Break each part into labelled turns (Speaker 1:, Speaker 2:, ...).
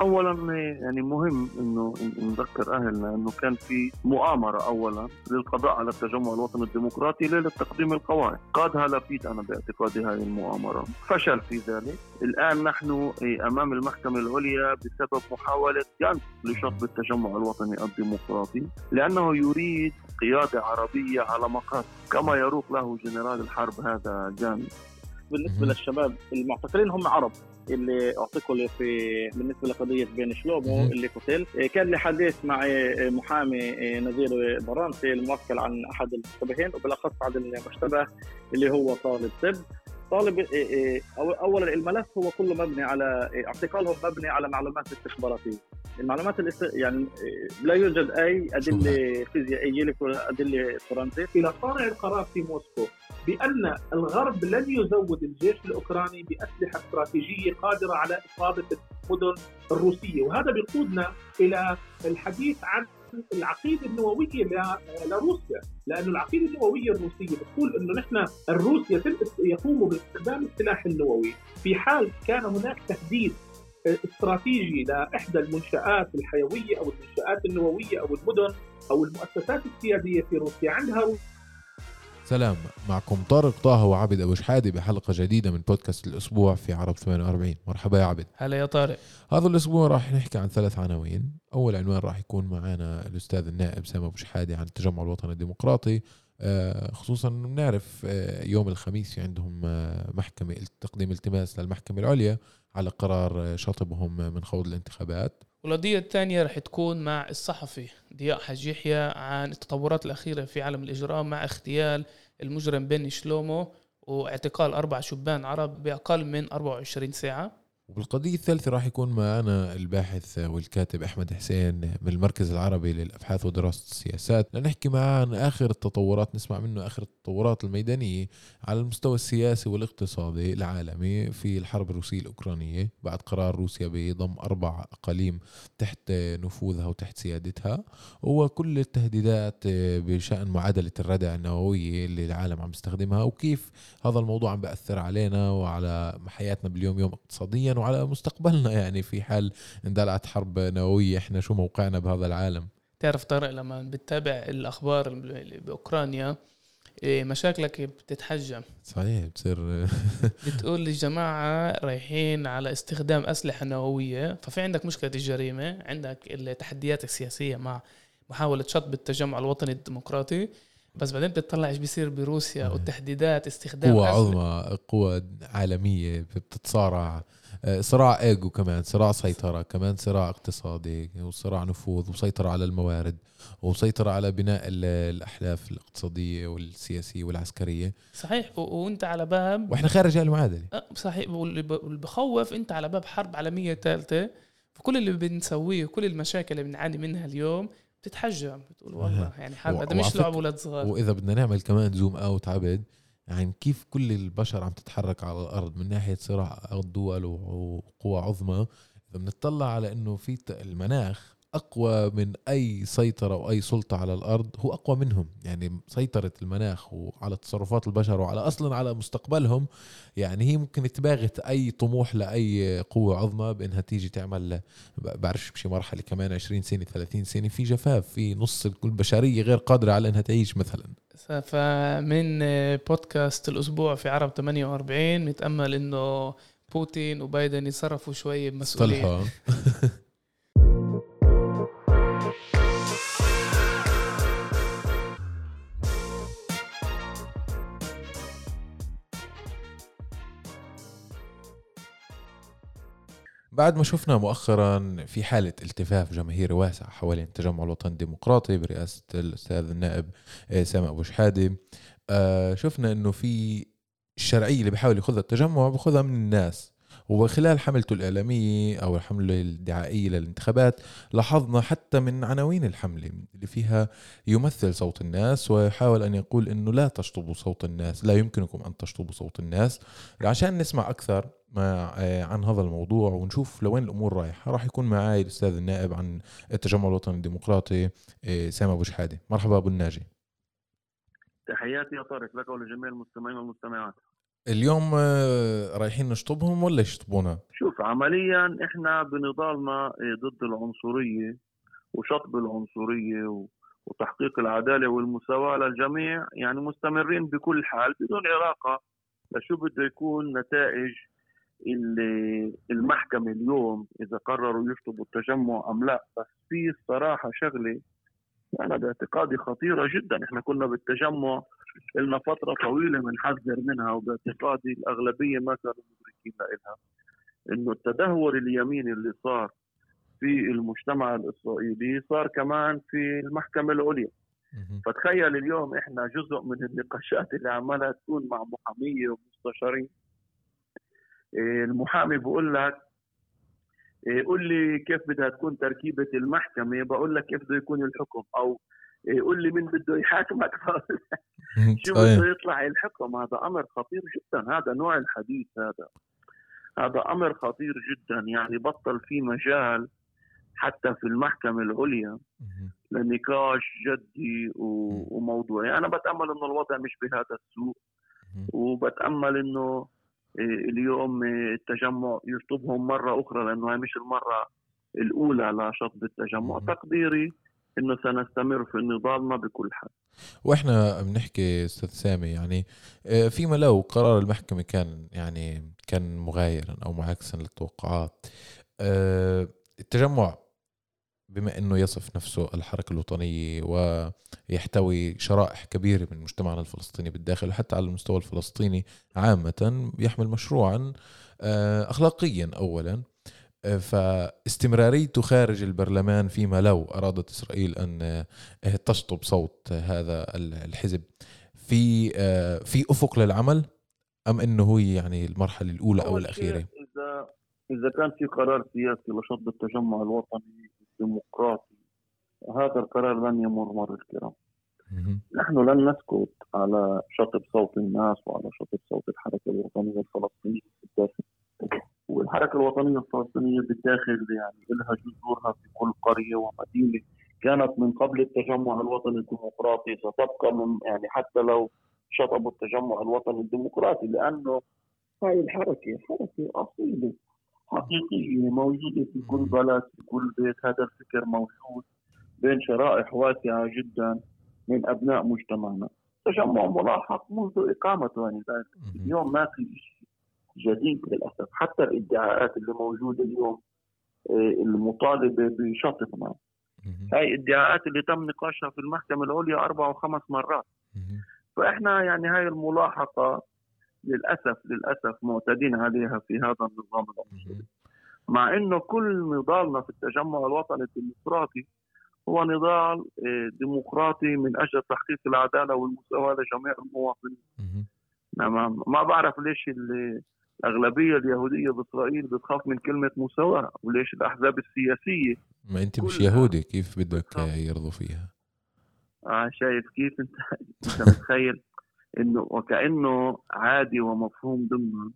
Speaker 1: اولا يعني مهم إنه نذكر أهلنا إنه كان في مؤامرة اولا للقضاء على التجمع الوطني الديمقراطي ليلة تقديم القوائم قادها لفيت أنا باعتقادي هذه المؤامرة. فشل في ذلك. الآن نحن أمام المحكمة العليا بسبب محاولة جنب لشطب التجمع الوطني الديمقراطي لأنه يريد قيادة عربية على مقاس كما يروق له جنرال الحرب هذا جانب.
Speaker 2: بالنسبة للشباب المعتقلين هم عرب اللي اعتقلوا في بالنسبة لقضية بين شلومو اللي قتل. كان لي حديث مع محامي نذير برانسي الموكل عن أحد المشتبهين وبالأخص عن المشتبه اللي هو طالب طب. طالب اولا الملف هو كله مبني على اعتقالهم مبني على معلومات استخباراتية. المعلومات الاست... يعني لا يوجد أي أدلة فيزيائية ولا أدلة فرنسية.
Speaker 3: إلى صانع القرار في موسكو بأن الغرب لن يزود الجيش الأوكراني بأسلحة استراتيجية قادرة على اصابه المدن الروسية. وهذا بيقودنا إلى الحديث عن العقيده النوويه لروسيا لأنه العقيده النوويه الروسية. بتقول إنه نحن الروس يقوموا باستخدام السلاح النووي. في حال كان هناك تهديد استراتيجي لإحدى المنشآت الحيوية أو المنشآت النووية أو المدن أو المؤسسات السيادية في روسيا عندها
Speaker 4: سلام معكم طارق طه وعبد أبو شحاده بحلقة جديدة من بودكاست الأسبوع في عرب 48 مرحبا يا عبد.
Speaker 5: هلا يا طارق.
Speaker 4: هذا الأسبوع راح نحكي عن ثلاث عناوين. أول عنوان راح يكون معنا الأستاذ النائب سامي أبو شحاده عن التجمع الوطني الديمقراطي. خصوصا بنعرف يوم الخميس في عندهم محكمة تقديم التماس للمحكمة العليا على قرار شطبهم من خوض الانتخابات.
Speaker 5: والقضية الثانية رح تكون مع الصحفي ضياء حج يحيى عن التطورات الأخيرة في عالم الإجرام مع اغتيال المجرم بن شلومو واعتقال أربع شبان عرب بأقل من 24 ساعة.
Speaker 4: وبالقضية الثالثة راح يكون معنا الباحث والكاتب أحمد حسين من المركز العربي للأبحاث ودراسة السياسات لنحكي معه عن آخر التطورات نسمع منه آخر التطورات الميدانية على المستوى السياسي والاقتصادي العالمي في الحرب الروسية الأوكرانية بعد قرار روسيا بضم أربع أقاليم تحت نفوذها وتحت سيادتها وكل التهديدات بشأن معادلة الردع النووية اللي العالم عم يستخدمها وكيف هذا الموضوع عم بأثر علينا وعلى حياتنا باليوم يوم اقتصاديا وعلى مستقبلنا يعني في حال اندلعت حرب نووية. إحنا شو موقعنا بهذا العالم؟
Speaker 5: تعرف طارق لما بتتابع الأخبار بأوكرانيا مشاكلك بتتحجم.
Speaker 4: صحيح بتصير.
Speaker 5: بتقول الجماعة رايحين على استخدام أسلحة نووية. ففي عندك مشكلة الجريمة عندك التحديات السياسية مع محاولة شطب التجمع الوطني الديمقراطي. بس بعدين بتطلع إيش بيصير بروسيا والتحديدات استخدام
Speaker 4: قوة عظمى قوة عالمية بتتصارع. صراع إيجو كمان صراع سيطرة كمان صراع اقتصادي وصراع نفوذ وسيطرة على الموارد وسيطرة على بناء الأحلاف الاقتصادية والسياسية والعسكرية.
Speaker 5: صحيح وأنت على باب
Speaker 4: وإحنا خارج المعادلة.
Speaker 5: صحيح واللي بخوف أنت على باب حرب عالمية ثالثة. فكل اللي بنسويه كل المشاكل اللي بنعاني منها اليوم بتتحجم بتقول والله يعني حرب هذا مش لعب ولاد صغار.
Speaker 4: وإذا بدنا نعمل كمان زوم أوت عبد يعني كيف كل البشر عم تتحرك على الأرض من ناحية صراع الدول وقوى عظمى؟ إذا بنطلع على إنه في المناخ أقوى من أي سيطرة واي سلطة على الأرض هو أقوى منهم. يعني سيطرة المناخ وعلى تصرفات البشر وعلى أصلا على مستقبلهم يعني هي ممكن تباغت أي طموح لأي قوة عظمى بإنها تيجي تعمل بعرفش بشي مرحلة كمان 20 سنة 30 سنة في جفاف في نص البشريه غير قادرة على إنها تعيش مثلا.
Speaker 5: فمن بودكاست الأسبوع في عرب 48 نتامل إنه بوتين وبايدن يتصرفوا شوي بمسؤولية.
Speaker 4: بعد ما شفنا مؤخرا في حالة التفاف جماهيري واسع حوالين التجمع الوطني الديمقراطي برئاسة الأستاذ النائب سامي أبو شحادة. شفنا أنه في الشرعية اللي بيحاول ياخذها التجمع بياخذها من الناس. وخلال حملته الإعلامية أو الحملة الدعائية للانتخابات لاحظنا حتى من عناوين الحملة اللي فيها يمثل صوت الناس ويحاول أن يقول أنه لا تشطبوا صوت الناس لا يمكنكم أن تشطبوا صوت الناس. عشان نسمع أكثر مع عن هذا الموضوع ونشوف لوين الأمور رايحة راح يكون معي الأستاذ النائب عن التجمع الوطني الديمقراطي سامي أبو شحاده مرحبا أبو الناجي.
Speaker 1: تحياتي يا طارق لك ولجميع المستمعين والمستمعات.
Speaker 4: اليوم رايحين نشطبهم ولا يشطبونا؟
Speaker 1: شوف عمليا إحنا بنضالنا آه، ضد العنصرية وشطب العنصرية وتحقيق العدالة والمساواة للجميع يعني مستمرين بكل حال بدون علاقه لشو بده يكون نتائج ال- المحكمة اليوم إذا قرروا يشطبوا التجمع أم لا؟ بس في الصراحه شغلة أنا باعتقادي خطيرة جدا. إحنا كنا بالتجمع لنا فترة طويلة بنحذر منها وباعتقادي الأغلبية ما كانوا مدركين لها إنه التدهور اليميني اللي صار في المجتمع الإسرائيلي صار كمان في المحكمة العليا. فتخيل اليوم إحنا جزء من النقاشات اللي عمالها تكون مع محامية ومستشارين. إيه، المحامي بقول لك إيه، قول لي كيف بدها تكون تركيبة المحكمة بقول لك كيف بده يكون الحكم أو إيه، قول لي مين بده يحاكمك. شو
Speaker 4: صحيح.
Speaker 1: بده يطلع الحكم؟ هذا أمر خطير جدا. هذا نوع الحديث هذا. هذا أمر خطير جدا. يعني بطل في مجال حتى في المحكمة العليا. لنقاش جدي وموضوعي. أنا بتأمل إنه الوضع مش بهذا السوء. وبتأمل إنه إيه، اليوم إيه، التجمع يشطبهم مرة أخرى لأنه هي مش المرة الأولى لشطب التجمع. تقديري إنه سنستمر في نضالنا بكل حال.
Speaker 4: وإحنا بنحكي أستاذ سامي يعني آه، فيما لو قرار المحكمة كان يعني كان مغايرا أو معاكسا للتوقعات آه، التجمع بما إنه يصف نفسه الحركة الوطنية ويحتوي شرائح كبيرة من مجتمعنا الفلسطيني بالداخل وحتى على المستوى الفلسطيني عامة يحمل مشروعا آه، اخلاقيا اولا فاستمراريته خارج البرلمان فيما لو أرادت إسرائيل أن آه، تشطب صوت هذا الحزب. في آه، في أفق للعمل أم إنه هي يعني المرحلة الأولى أو
Speaker 1: أول
Speaker 4: الأخيرة؟
Speaker 1: شيء إذا إذا كان في قرار سياسي لشطب التجمع الوطني الديمقراطي هذا القرار لن يمر مر الكرام. نحن لن نسكت على شطب صوت الناس وعلى شطب صوت الحركة الوطنية الفلسطينية في الداخل. والحركة الوطنية الفلسطينية بالداخل يعني لها جذورها في كل قرية ومدينة. كانت من قبل التجمع الوطني الديمقراطي ستبقى من يعني حتى لو شطبوا التجمع الوطني الديمقراطي لأنه هاي الحركة حركة أصيلة حقيقية موجودة في كل بلد في كل بيت. هذا الفكر موجود بين شرائح واسعة جدا من أبناء مجتمعنا. تجمع ملاحق منذ إقامته يعني. اليوم ما في شيء. جديد للأسف حتى الادعاءات اللي موجودة اليوم آه، المطالبة بشطبنا
Speaker 4: مهم.
Speaker 1: هاي ادعاءات اللي تم نقاشها في المحكمة العليا أربع وخمس مرات
Speaker 4: مهم.
Speaker 1: فإحنا يعني هاي الملاحقة للأسف للأسف معتادين عليها في هذا النظام
Speaker 4: مهم.
Speaker 1: مع إنه كل نضالنا في التجمع الوطني الديمقراطي هو نضال آه، ديمقراطي من أجل تحقيق العدالة والمساواة لجميع المواطنين. نعم ما بعرف ليش ال- الأغلبية اليهودية باسرائيل بتخاف من كلمة مساواة وليش الأحزاب السياسية
Speaker 4: ما أنت مش. يهودي كيف بدك
Speaker 1: بالضبط.
Speaker 4: يرضوا فيها
Speaker 1: آه شايف كيف أنت أنت متخيل إنه وكأنه عادي ومفهوم ضمن.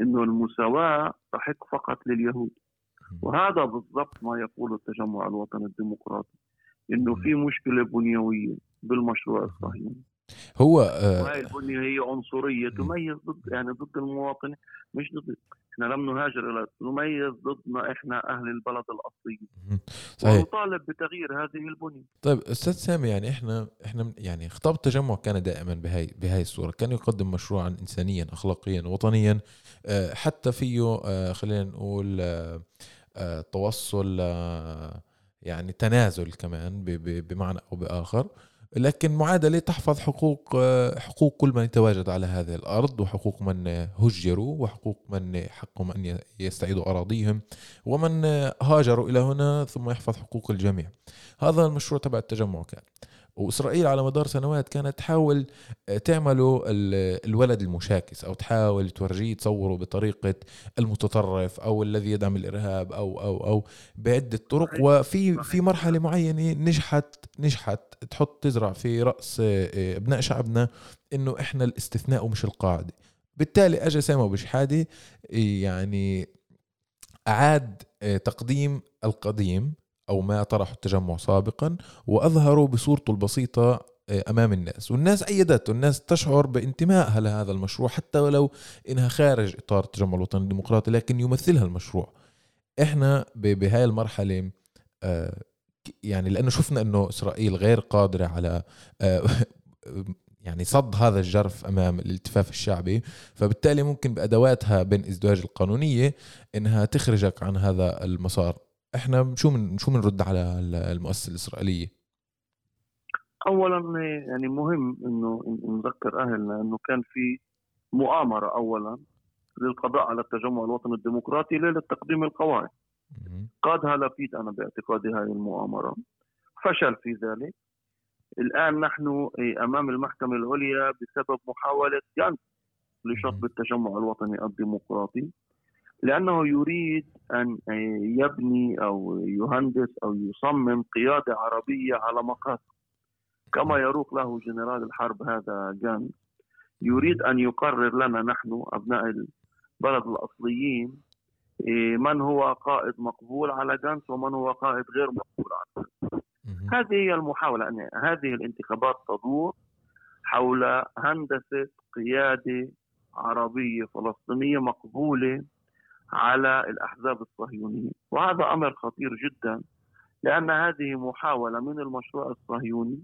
Speaker 1: إنه المساواة تحق فقط لليهود. وهذا بالضبط ما يقوله التجمع الوطني الديمقراطي إنه في مشكلة بنيوية بالمشروع الصهيوني
Speaker 4: هو
Speaker 1: وهي
Speaker 4: آه
Speaker 1: البنيه هي عنصرية
Speaker 4: مم.
Speaker 1: تميز ضد يعني ضد المواطن مش ضد إحنا لم نهاجر إلى نميز ضدنا إحنا أهل البلد
Speaker 4: الأصليين. صحيح
Speaker 1: ونطالب بتغيير هذه البنية
Speaker 4: طيب أستاذ سامي يعني إحنا إحنا يعني خطاب التجمع كان دائما بهاي بهاي الصورة كان يقدم مشروعا انسانيا اخلاقيا وطنيا آه، حتى فيه آه، خلينا نقول آه، آه، توصل آه، يعني تنازل كمان بمعنى أو بآخر لكن معادلة تحفظ حقوق حقوق كل من يتواجد على هذه الأرض وحقوق من هجروا وحقوق من حقهم ي- يستعيدوا أراضيهم ومن هاجروا إلى هنا ثم يحفظ حقوق الجميع. هذا المشروع تبع التجمع كان. وإسرائيل على مدار سنوات كانت تحاول تعمله ال- الولد المشاكس أو تحاول تورجيه تصوره بطريقة المتطرف أو الذي يدعم الإرهاب أو أو أو بعدة طرق. وفي. في مرحلة معينة نجحت نجحت تحط تزرع في رأس أبناء شعبنا إنه إحنا الاستثناء ومش القاعدة بالتالي اجى سامي أبو شحادة يعني أعاد تقديم القديم أو ما طرحه التجمع سابقا واظهره بصورته البسيطة آه، أمام الناس. والناس ايدته الناس تشعر بانتمائها لهذا المشروع حتى ولو إنها خارج إطار التجمع الوطني الديمقراطي لكن يمثلها المشروع. إحنا ب- بهاي المرحلة آه، يعني لأنه شفنا إنه إسرائيل غير قادرة على آه، يعني صد هذا الجرف أمام الالتفاف الشعبي. فبالتالي ممكن بأدواتها بين إزدواج القانونية إنها تخرجك عن هذا المسار. إحنا شو من شو بنرد على المؤسسة الإسرائيلية؟
Speaker 1: اولا يعني مهم إنه نذكر أهلنا إنه كان في مؤامرة اولا للقضاء على التجمع الوطني الديمقراطي ليلة تقديم القواعد. قادها لبيد أنا باعتقادي هذه المؤامرة. فشل في ذلك. الآن نحن أمام المحكمة العليا بسبب محاولة جنب لشطب التجمع الوطني الديمقراطي. لأنه يريد أن يبني أو يهندس أو يصمم قيادة عربية على مقاصد كما يروق له جنرال الحرب هذا جان. يريد أن يقرر لنا نحن أبناء البلد الأصليين إيه، من هو قائد مقبول على جانس ومن هو قائد غير مقبول على جانس. هذه هي المحاولة. أن هذه الانتخابات تدور حول هندسة قيادة عربية فلسطينية مقبولة على الأحزاب الصهيونية وهذا أمر خطير جدا لأن هذه محاولة من المشروع الصهيوني.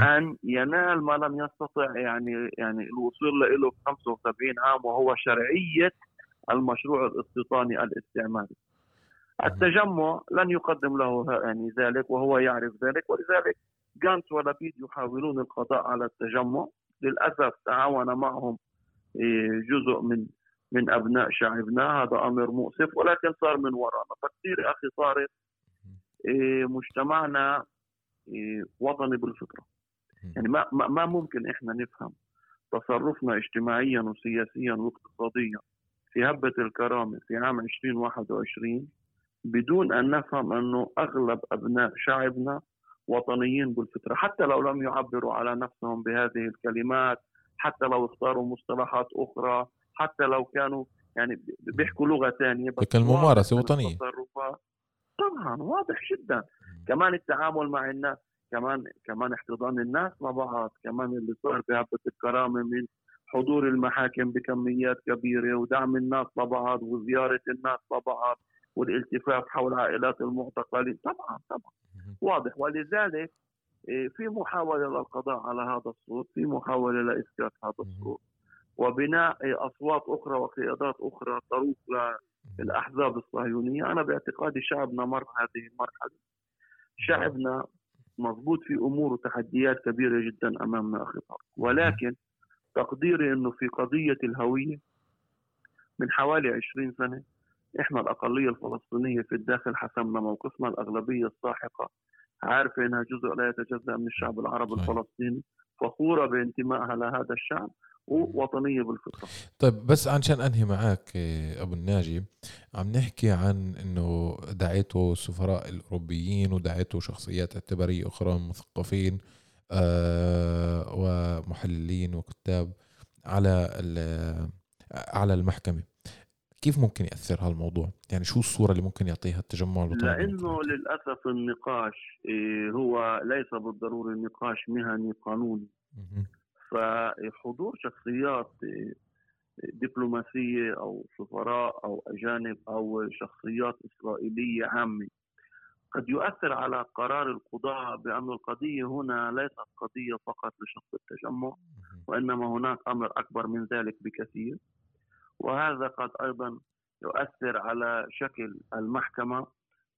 Speaker 1: أن ينال ما لم يستطع يعني يعني الوصول له في 75 عام وهو شرعية المشروع الاستيطاني الاستعماري. التجمع لن يقدم له يعني ذلك وهو يعرف ذلك ولذلك جانس ولبيد يحاولون القضاء على التجمع للأسف تعاون معهم إيه، جزء من من أبناء شعبنا هذا أمر مؤسف ولكن صار من ورانا. تقدير أخي طارق إيه، مجتمعنا إيه، وطني بالفطرة. يعني ما ما ممكن إحنا نفهم تصرفنا اجتماعيا وسياسيا واقتصاديا في هبة الكرامة في عام 2021 بدون أن نفهم أنه أغلب أبناء شعبنا وطنيين بالفطرة. حتى لو لم يعبروا على نفسهم بهذه الكلمات حتى لو اختاروا مصطلحات أخرى حتى لو كانوا يعني بيحكوا لغة ثانية بس
Speaker 4: وطنية.
Speaker 1: التصرفات طبعا واضح جدا كمان التعامل مع الناس كمان كمان احتضان الناس مع بعض كمان اللي صار في هبة الكرامة من حضور المحاكم بكميات كبيرة ودعم الناس لبعض وزيارة الناس لبعض والالتفاف حول عائلات المعتقلين طبعا طبعا. واضح ولذلك إيه، في محاولة للقضاء على هذا الصوت في محاولة لإسكات هذا. الصوت وبناء أصوات أخرى وقيادات أخرى تروق للأحزاب الصهيونية. أنا باعتقادي شعبنا مر هذه المرحلة. شعبنا مضبوط في أمور وتحديات كبيرة جدا أمامنا أخي ولكن تقديري إنه في قضية الهوية من حوالي 20 سنة إحنا الأقلية الفلسطينية في الداخل حسمنا موقفنا الأغلبية الساحقة عارفة إنها جزء لا يتجزأ من الشعب العربي. الفلسطيني. فخورة بانتمائها لهذا الشعب ووطنية بالفطرة.
Speaker 4: طيب بس عشان أنهي معك إيه، أبو الناجي عم نحكي عن إنه دعيته السفراء الأوروبيين ودعيته شخصيات اعتبارية أخرى مثقفين آه ومحللين وكتاب على ال- على المحكمة. كيف ممكن يأثر هالموضوع؟ يعني شو الصورة اللي ممكن يعطيها التجمع الوطني لأنه؟
Speaker 1: للأسف النقاش إيه، هو ليس بالضرورة نقاش مهني قانوني. فحضور شخصيات دبلوماسية أو سفراء أو أجانب أو شخصيات إسرائيلية عامة قد يؤثر على قرار القضاء بأن القضية هنا ليست قضية فقط لشق التجمع. وإنما هناك أمر أكبر من ذلك بكثير وهذا قد أيضا يؤثر على شكل المحكمة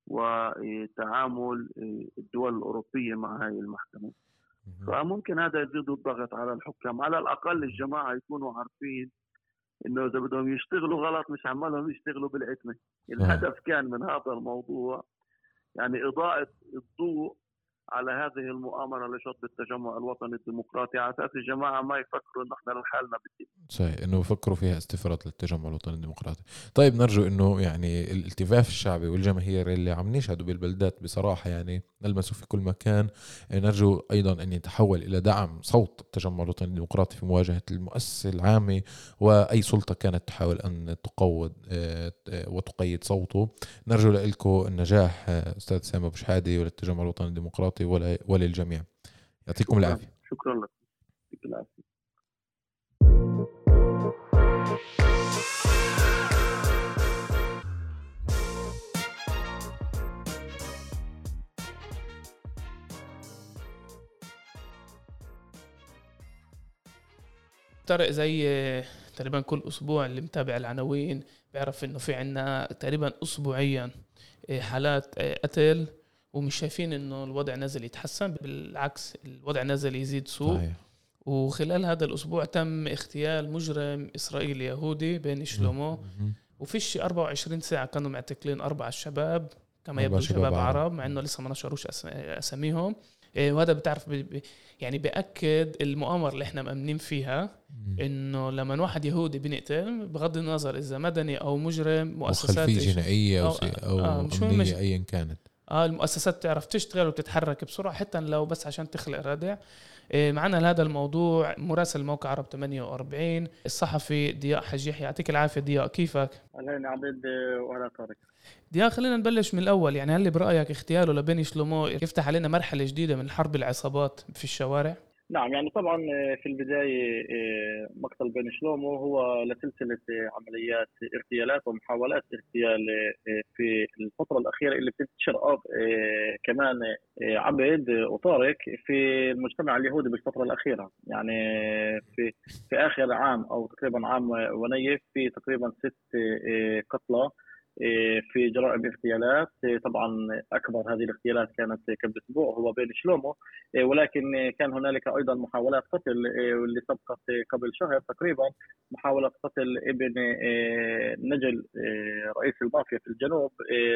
Speaker 1: وتعامل الدول الأوروبية مع هذه المحكمة. فممكن هذا يزيد الضغط على الحكام. على الأقل الجماعة يكونوا عارفين إنه إذا بدهم يشتغلوا غلط مش عمالهم يشتغلوا بالعتمة. الهدف كان من هذا الموضوع يعني إضاءة الضوء على هذه المؤامرة لشطب التجمع الوطني الديمقراطي. على أساس الجماعه ما يفكروا إنه إحنا لحالنا بالدين
Speaker 4: صحيح إنه بفكروا فيها استفراغ للتجمع الوطني الديمقراطي. طيب نرجو إنه يعني الالتفاف الشعبي والجماهيري اللي عم نشهده بالبلدات بصراحة يعني نلمسه في كل مكان. نرجو أيضا أن يتحول إلى دعم صوت التجمع الوطني الديمقراطي في مواجهة المؤسسة العامة وأي سلطة كانت تحاول أن تقود آه، وتقيد صوته. نرجو لكم النجاح آه، أستاذ سامي أبو شحادة وللتجمع الوطني الديمقراطي. ول- وللجميع يعطيكم العافية.
Speaker 1: شكرا لك. يعطيك العافية.
Speaker 5: طارق زي تقريبا كل أسبوع اللي متابع العناوين بيعرف إنه في عنا تقريبا اسبوعيا آه، حالات آه، قتل ومش شايفين إنه الوضع نزل يتحسن بالعكس الوضع نزل يزيد سوء
Speaker 4: صحيح
Speaker 5: وخلال هذا الأسبوع تم اغتيال مجرم إسرائيلي يهودي بين شلومو. وفيش 24 ساعة كانوا معتقلين أربع شباب كما يبدو
Speaker 4: شباب
Speaker 5: شباب
Speaker 4: عرب.
Speaker 5: مع إنه لسه ما نشروش أساميهم إيه، وهذا بتعرف بي يعني بأكد المؤامرة اللي إحنا مأمنين فيها. إنه لما واحد يهودي بنقتل بغض النظر إذا مدني أو مجرم مؤسسات
Speaker 4: خلفية
Speaker 5: إيش-
Speaker 4: جنائية
Speaker 5: أو
Speaker 4: أو-
Speaker 5: آه، مش مهم
Speaker 4: أمنية
Speaker 5: مش-
Speaker 4: ايا كانت
Speaker 5: آه المؤسسات بتعرف تشتغل وتتحرك بسرعة حتى لو بس عشان تخلق ردع. إيه، معنا لهذا الموضوع مراسل موقع عرب 48 الصحفي ضياء حج يحيى يعطيك العافية ضياء. كيفك؟
Speaker 2: أهلا عبيد وهلا طارق.
Speaker 5: ضياء خلينا نبلش من الأول. يعني هل برأيك اغتياله لبني شلومو يفتح علينا مرحلة جديدة من حرب العصابات في الشوارع؟
Speaker 2: نعم يعني طبعا في البداية آه، مقتل بن شلومو هو لسلسلة آه، عمليات اغتيالات ومحاولات اغتيال آه، في الفترة الأخيرة اللي بتنتشر آه، آه، كمان آه، عبد وطارق في المجتمع اليهودي بالفترة الأخيرة. يعني في في آخر عام أو تقريبا عام ونيف في تقريبا ست آه، قتلى. آه، في جرائم اغتيالات. طبعا أكبر هذه الاغتيالات كانت قبل أسبوع هو بين شلومو. ولكن كان هنالك أيضا محاولات قتل واللي سبقت قبل شهر تقريبا محاولة قتل ابن نجل رئيس المافيا في الجنوب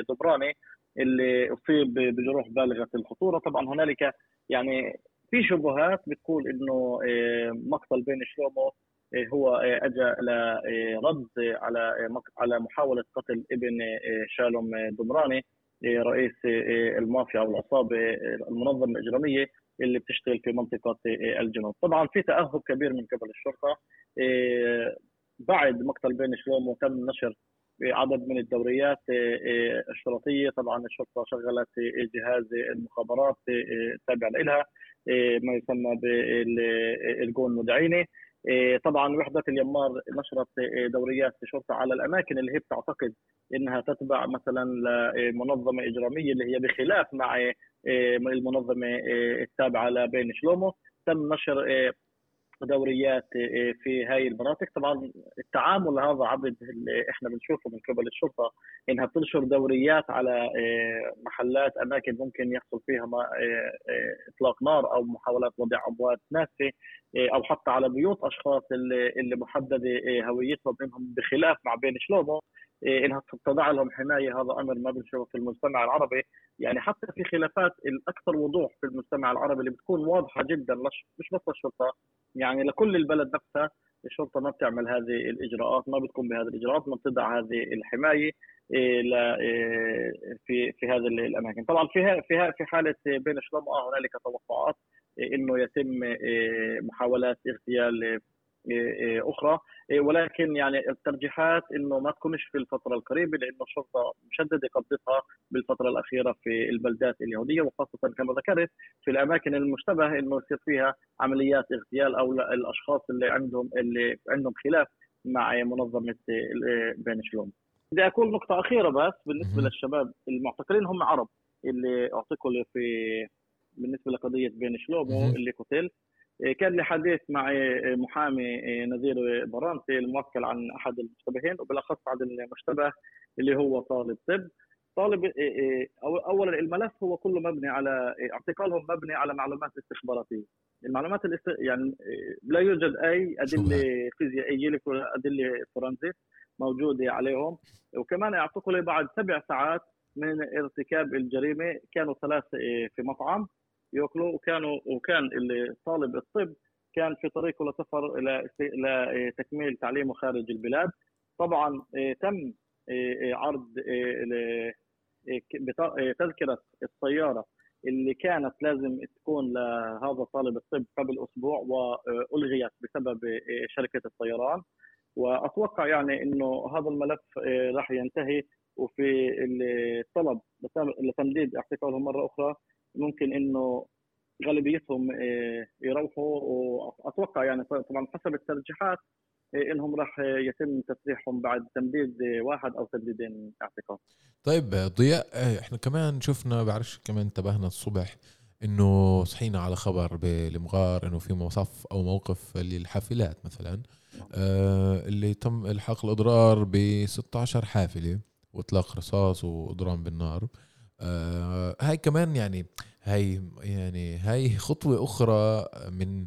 Speaker 2: دبراني اللي أصيب بجروح بالغة الخطورة. طبعا هنالك يعني في شبهات بتقول إنه مقتل بين شلومو هو إيه، اجى لرد على إيه، مق- على محاولة قتل ابن إيه، شالوم إيه، دمراني إيه، رئيس إيه، المافيا أو العصابة إيه، المنظمة الإجرامية اللي بتشتغل في منطقة إيه، الجنوب، طبعا في تأهب كبير من قبل الشرطة إيه، بعد مقتل بين شلومو تم نشر إيه، عدد من الدوريات إيه، إيه، الشرطية، طبعا الشرطة شغلت إيه، جهاز المخابرات إيه، التابع لها إيه، ما يسمى بالجون مدعيني إيه، طبعا وحدة اليمار نشرت إيه، دوريات شرطة على الأماكن اللي هي بتعتقد إنها تتبع مثلا لمنظمه إجرامية اللي هي بخلاف مع إيه، من المنظمة إيه، التابعة لبين شلومو. تم نشر إيه، دوريات إيه، في هاي المناطق. طبعا التعامل هذا عبد اللي إحنا بنشوفه من قبل الشرطة إنها بتنشر دوريات على إيه، محلات أماكن ممكن يحصل فيها إيه، إيه، إطلاق نار أو محاولات وضع أموات ناسفه إيه، أو حتى على بيوت أشخاص اللي محددة إيه، هويتهم منهم بخلاف مع بين شلومو إيه، إنها تضع لهم حماية هذا أمر ما بنشوفه في المجتمع العربي. يعني حتى في خلافات الأكثر وضوح في المجتمع العربي اللي بتكون واضحة جدا مش بس للشرطه يعني لكل البلد نفسها الشرطة ما بتعمل هذه الإجراءات ما بتقوم بهذه الإجراءات ما بتضع هذه الحماية إيه، إيه، في في هذه الأماكن. طبعا في ها- في في حالة بين آه هنالك توقعات إيه، إنه يتم إيه، محاولات اغتيال إيه، إيه، أخرى إيه، ولكن يعني الترجيحات إنه ما تكونش في الفترة القريبة لأنه الشرطة مشددة قبضتها بالفترة الأخيرة في البلدات اليهودية وخاصة كما ذكرت في الأماكن المشتبه إنه يصير فيها عمليات اغتيال أو لا- الأشخاص اللي عندهم اللي عندهم خلاف مع منظمة إيه، بين شلوم. بدي أقول نقطة أخيرة بس
Speaker 4: بالنسبة.
Speaker 2: للشباب المعتقلين هم عرب اللي اعتقلوا في بالنسبة لقضية بين شلومو. اللي قتل إيه، كان لي حديث مع إيه، محامي إيه، نذير برانسي الموكل عن أحد المشتبهين وبالأخص عن المشتبه اللي هو طالب طب. طالب إيه، إيه، اولا الملف هو كله مبني على إيه، اعتقالهم مبني على معلومات استخباراتية. المعلومات الاست... يعني إيه، لا يوجد أي أدلة فيزيائية ولا أدلة فرنسيه موجودة عليهم. وكمان اعتقلوا بعد سبع ساعات من ارتكاب الجريمة كانوا ثلاثة إيه، في مطعم. ياكلوا وكانوا وكان اللي طالب الطب كان في طريقه لسفر إلى لتكميل تعليمه خارج البلاد. طبعا إيه، تم إيه، إيه، عرض تذكرة السيارة اللي كانت لازم تكون لهذا طالب الطب قبل أسبوع وألغيت بسبب شركة الطيران وأتوقع يعني إنه هذا الملف راح ينتهي وفي الطلب لتم- لتمديد اعتقالهم مرة أخرى ممكن إنه غالبيتهم يروحوا وأتوقع يعني طبعا حسب الترجيحات إنهم راح يتم تسريحهم بعد تمديد واحد أو تمديدين اعتقال
Speaker 4: طيب ضياء إحنا كمان شفنا بعرفش كمان انتبهنا الصبح إنه صحينا على خبر بالمغار إنه في مصف أو موقف للحافلات مثلا آه اللي تم إلحاق الأضرار ب 16 حافلة وإطلاق رصاص وأضرام بالنار. آه هاي كمان يعني هاي يعني هاي خطوة أخرى من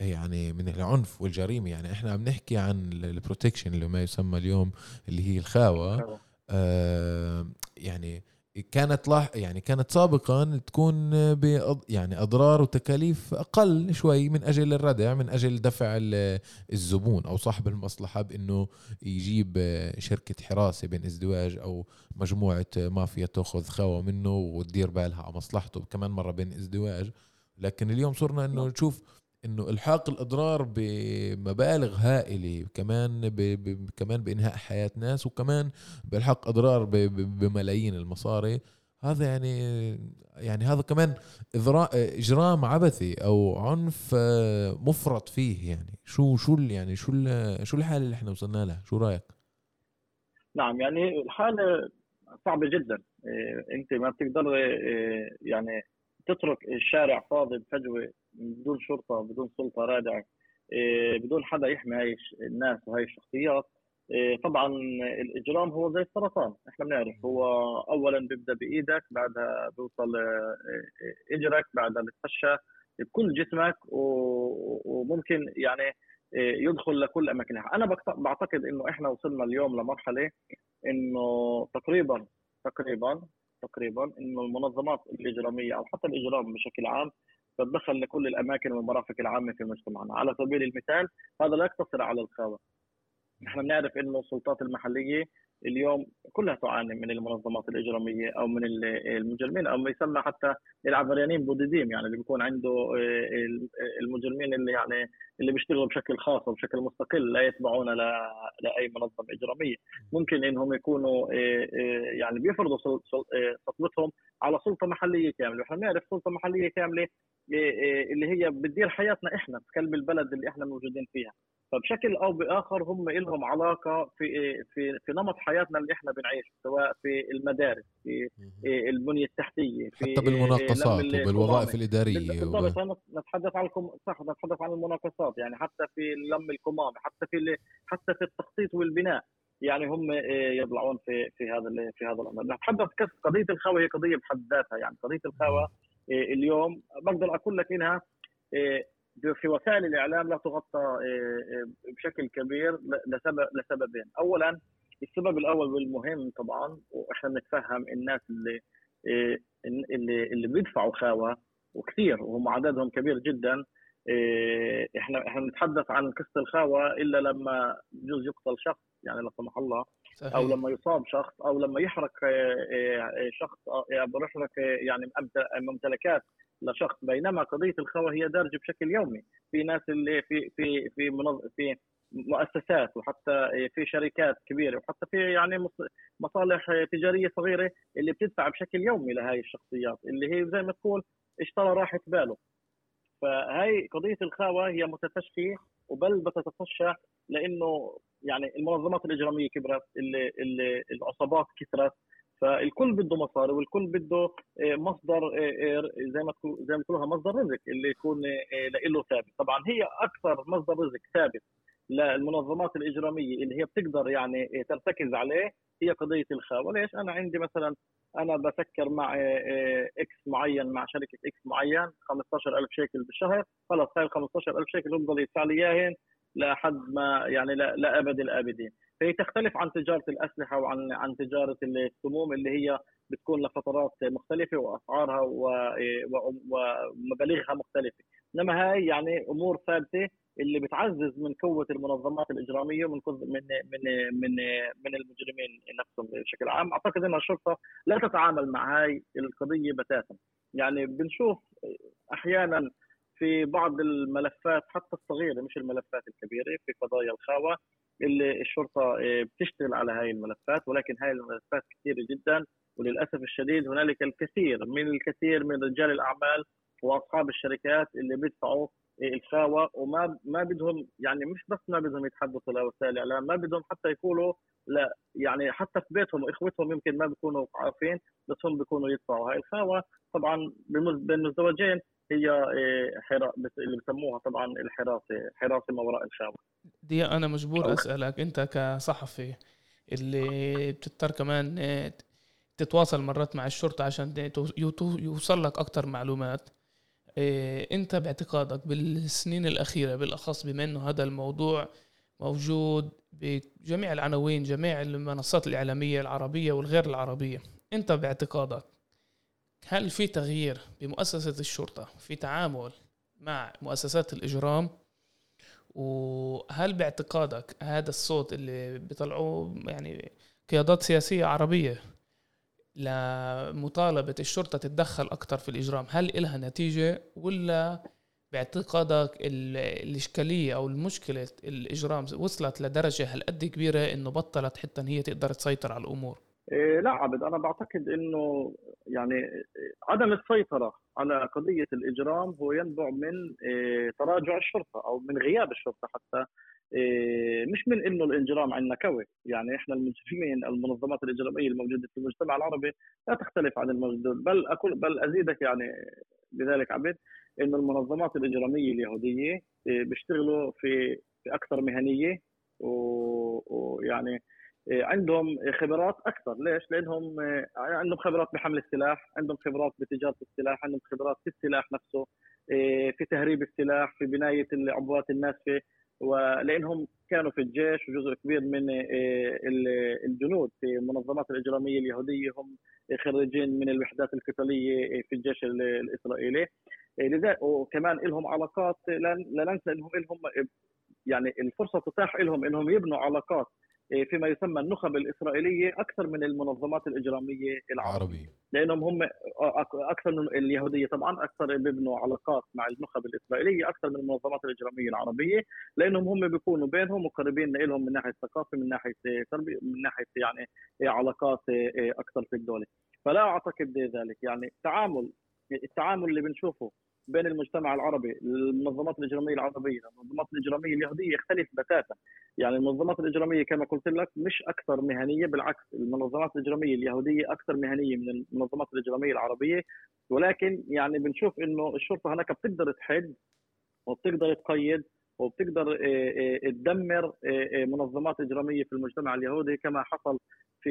Speaker 4: يعني من العنف والجريمة. يعني إحنا عم نحكي عن البروتكشن اللي ما يسمى اليوم اللي هي الخاوة. آه يعني كانت لاح يعني كانت سابقا تكون بأض... يعني أضرار وتكاليف أقل شوي من أجل الردع من أجل دفع الزبون أو صاحب المصلحة بأنه يجيب شركة حراسة بين ازدواج أو مجموعة مافيا تأخذ خاوة منه وتدير بالها على مصلحته كمان مرة بين ازدواج لكن اليوم صرنا إنه نعم. نشوف إنه إلحاق الأضرار بمبالغ هائلة كمان ب... ب... كمان بإنهاء حياة ناس وكمان بالحق أضرار ب... بملايين المصاري. هذا يعني يعني هذا كمان إجرام عبثي أو عنف مفرط فيه يعني. شو شو يعني شو شو الحالة اللي إحنا وصلنا لها؟ شو رأيك؟
Speaker 2: نعم يعني الحالة صعبة جدا. إيه، أنت ما بتقدر إيه، يعني تترك الشارع فاضي بفجوه بدون شرطة بدون سلطة رادعة إيه، بدون حدا يحمي هاي الناس وهي الشخصيات إيه، طبعا الإجرام هو زي السرطان إحنا بنعرف. هو اولا بيبدأ بإيدك بعدها بيوصل إيه، إجرك بعدها بتفشى بكل جسمك وممكن يعني يدخل لكل أماكنها. أنا بعتقد إنه إحنا وصلنا اليوم لمرحلة إنه تقريبا تقريبا تقريبا إنه المنظمات الإجرامية أو حتى الإجرام بشكل عام تتدخل لكل الأماكن والمرافق العامة في مجتمعنا، على سبيل المثال هذا لا يقتصر على الخاوة. نحن بنعرف إنه السلطات المحلية اليوم كلها تعاني من المنظمات الإجرامية أو من المجرمين أو ما يسمى حتى العبريانين بودديم يعني اللي بيكون عنده آه، المجرمين اللي يعني اللي بيشتغلوا بشكل خاص وبشكل مستقل لا يتبعون لأي منظمة إجرامية. ممكن إنهم يكونوا آه، آه، يعني بيفرضوا سلطتهم على سلطة محلية كاملة. ونحن بنعرف سلطة محلية كاملة اللي هي بتدير حياتنا إحنا في قلب البلد اللي إحنا موجودين فيها. فبشكل أو بآخر هم لهم علاقة في في في نمط حياتنا اللي إحنا بنعيشه سواء في المدارس في البنية التحتية في
Speaker 4: حتى بالمناقصات وبالوظائف الإدارية
Speaker 2: بالضبط نتحدث عنكم صح نتحدث عن المناقصات يعني حتى في لم القمامه حتى في حتى في التخطيط والبناء يعني هم يضلعون في في هذا في هذا الأمر. نتحدث قضية الخاوه هي قضية بحد ذاتها يعني قضية الخاوه اليوم بقدر أقول لك إنها في وسائل الإعلام لا تغطى بشكل كبير لسبب لسببين، اولا السبب الأول والمهم طبعا وإحنا بنتفهم الناس اللي آه، اللي اللي بيدفعوا خاوة وكثير وهم عددهم كبير جدا إحنا إحنا بنتحدث عن قصة الخاوة إلا لما بجوز يقتل شخص يعني لا سمح الله صحيح. أو لما يصاب شخص أو لما يحرق شخص يحرق يعني ممتلكات لشخص بينما قضية الخوى هي دارجة بشكل يومي في ناس اللي في في في منظ... في مؤسسات وحتى في شركات كبيرة وحتى في يعني مصالح تجارية صغيرة اللي بتدفع بشكل يومي لهي الشخصيات اللي هي زي ما تقول اشترى راحة باله. فهي قضية الخاوة هي متفشيه وبل بتتفشى لإنه يعني المنظمات الإجرامية كبرت اللي, اللي العصابات كثرت. فالكل بده مصاري والكل بده آه، مصدر آه، آه، زي ما زي ما تقولها مصدر رزق اللي يكون له ثابت. طبعا هي أكثر مصدر رزق ثابت للمنظمات الإجرامية اللي هي بتقدر يعني ترتكز عليه هي قضية الخاوه ليش أنا عندي مثلا أنا بسكر مع إكس معين مع شركة إكس معين 15000 شيكل بالشهر. خلص هاي ال 15000 شيكل بفضل يدفع لي إياهن لحد ما يعني لابد الآبدين. فهي تختلف عن تجارة الأسلحة وعن عن تجارة السموم اللي هي بتكون لفترات مختلفة وأسعارها ومبالغها مختلفة. إنما هاي يعني أمور ثابتة اللي بتعزز من قوة المنظمات الإجرامية ومن من من من من المجرمين نفسهم بشكل عام. أعتقد إن الشرطة لا تتعامل مع هاي القضية بتاتا. يعني بنشوف أحيانا في بعض الملفات حتى الصغيرة مش الملفات الكبيرة في قضايا الخاوة اللي الشرطة آه، بتشتغل على هاي الملفات ولكن هاي الملفات كثيرة جدا وللأسف الشديد هنالك الكثير من الكثير من رجال الأعمال وأصحاب الشركات اللي بيدفعوا الخاوة وما ما بدهم يعني مش بس ما بدهم يتحدثوا لوسائل الاعلام ما بدهم حتى يقولوا لا يعني حتى في بيتهم إخوتهم يمكن ما بيكونوا عارفين بس هم بيكونوا يدفعوا. هاي الخاوة طبعا بين الزوجين هي إيه، حرا اللي بسموها طبعا الحراسه حراسة ما وراء الخاوة
Speaker 5: دي أنا مجبور أسألك أنت كصحفي اللي بتضطر كمان إيه، تتواصل مرات مع الشرطة عشان يوصل لك أكثر معلومات انت باعتقادك بالسنين الأخيرة بالأخص بما إنه هذا الموضوع موجود بجميع العناوين جميع المنصات الإعلامية العربية والغير العربية انت باعتقادك هل في تغيير بمؤسسة الشرطة في تعامل مع مؤسسات الإجرام؟ وهل باعتقادك هذا الصوت اللي بيطلعوه يعني قيادات سياسية عربية لمطالبة الشرطة تتدخل أكثر في الإجرام. هل إلها نتيجة ولا باعتقادك الإشكالية أو المشكلة الإجرام وصلت لدرجة هالقد كبيرة إنه بطلت حتى هي تقدر تسيطر على الأمور؟
Speaker 2: إيه لا عبد أنا بعتقد إنه يعني عدم السيطرة على قضية الإجرام هو ينبع من إيه تراجع الشرطة أو من غياب الشرطة حتى إيه، مش من إنه الإنجرام عندنا كوي. يعني إحنا المجرمين المنظمات الإجرامية الموجودة في المجتمع العربي لا تختلف عن الموجود بل أقول بل أزيدك يعني بذلك عبد إنه المنظمات الإجرامية اليهودية إيه، بيشتغلوا في أكثر مهنية ويعني إيه، عندهم خبرات أكثر. ليش؟ لأنهم عندهم خبرات بحمل السلاح، عندهم خبرات بتجاره السلاح، عندهم خبرات في السلاح نفسه، في تهريب السلاح، في بناية العبوات الناسفه، ولانهم كانوا في الجيش وجزء كبير من الجنود في المنظمات الإجرامية اليهودية. هم خريجين من الوحدات القتالية في الجيش الإسرائيلي. لذلك وكمان لهم علاقات لا ننسى إنهم لهم يعني الفرصة تتاح لهم إنهم يبنوا علاقات إيه، فيما يسمى النخب الإسرائيلية أكثر من المنظمات الإجرامية العربية. لأنهم هم أكثر من اليهودية طبعا أكثر بيبنوا علاقات مع النخب الإسرائيلية أكثر من المنظمات الإجرامية العربية. لأنهم هم بيكونوا بينهم وقريبين لهم من ناحية ثقافة من ناحية تربية من ناحية يعني علاقات إيه، أكثر في الدولة. فلا أعتقد ذلك. يعني تعامل التعامل اللي بنشوفه بين المجتمع العربي المنظمات الإجرامية العربية المنظمات الإجرامية اليهودية يختلف بتاتا. يعني المنظمات الإجرامية كما قلت لك مش أكثر مهنية بالعكس المنظمات الإجرامية اليهودية أكثر مهنية من المنظمات الإجرامية العربية. ولكن يعني بنشوف إنه الشرطة هناك بتقدر تحد وبتقدر تقيد وبتقدر آه، آه، تدمر آه، منظمات إجرامية في المجتمع اليهودي كما حصل في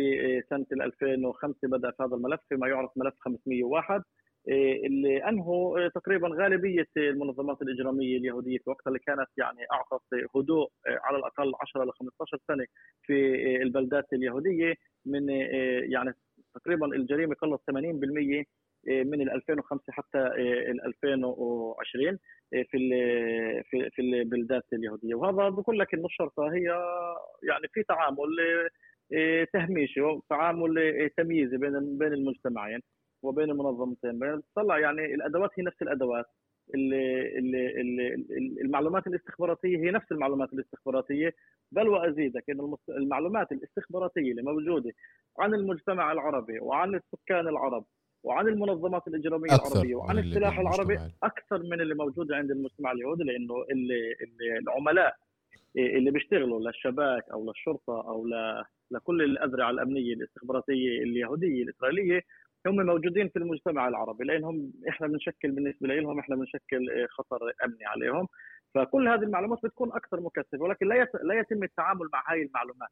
Speaker 2: سنة 2005 بدأ في هذا الملف فيما يعرف ملف 501 اللي أنهوا آه، تقريبا غالبية المنظمات الإجرامية اليهودية في وقتها اللي كانت يعني أعطت هدوء آه، على الأقل 10 ل 15 سنة في البلدات اليهودية من يعني تقريبا الجريمة قلت 80% من ال 2005 حتى ال 2020 في في في البلدات اليهودية. وهذا بقول لك إنه الشرطة هي يعني في تعامل تهميشي وتعامل تمييزي بين بين المجتمعين. وبين المنظمتين بنطلع يعني الأدوات هي نفس الأدوات. اللي اللي المعلومات الاستخباراتية هي نفس المعلومات الاستخباراتية بل وأزيدك إن المعلومات الاستخباراتية اللي موجودة عن المجتمع العربي وعن السكان العرب وعن المنظمات الإجرامية العربية وعن السلاح العربي أكثر من اللي موجوده عند المجتمع اليهودي لأنه اللي اللي العملاء اللي بيشتغلوا للشباك أو للشرطة أو لكل الاذرع الأمنية الاستخباراتية اليهودية الإسرائيلية هم موجودين في المجتمع العربي لأنهم إحنا بنشكل بالنسبة لهم إحنا بنشكل آه، خطر أمني عليهم. فكل هذه المعلومات بتكون أكثر مكثفة ولكن لا لا يتم التعامل مع هذه المعلومات.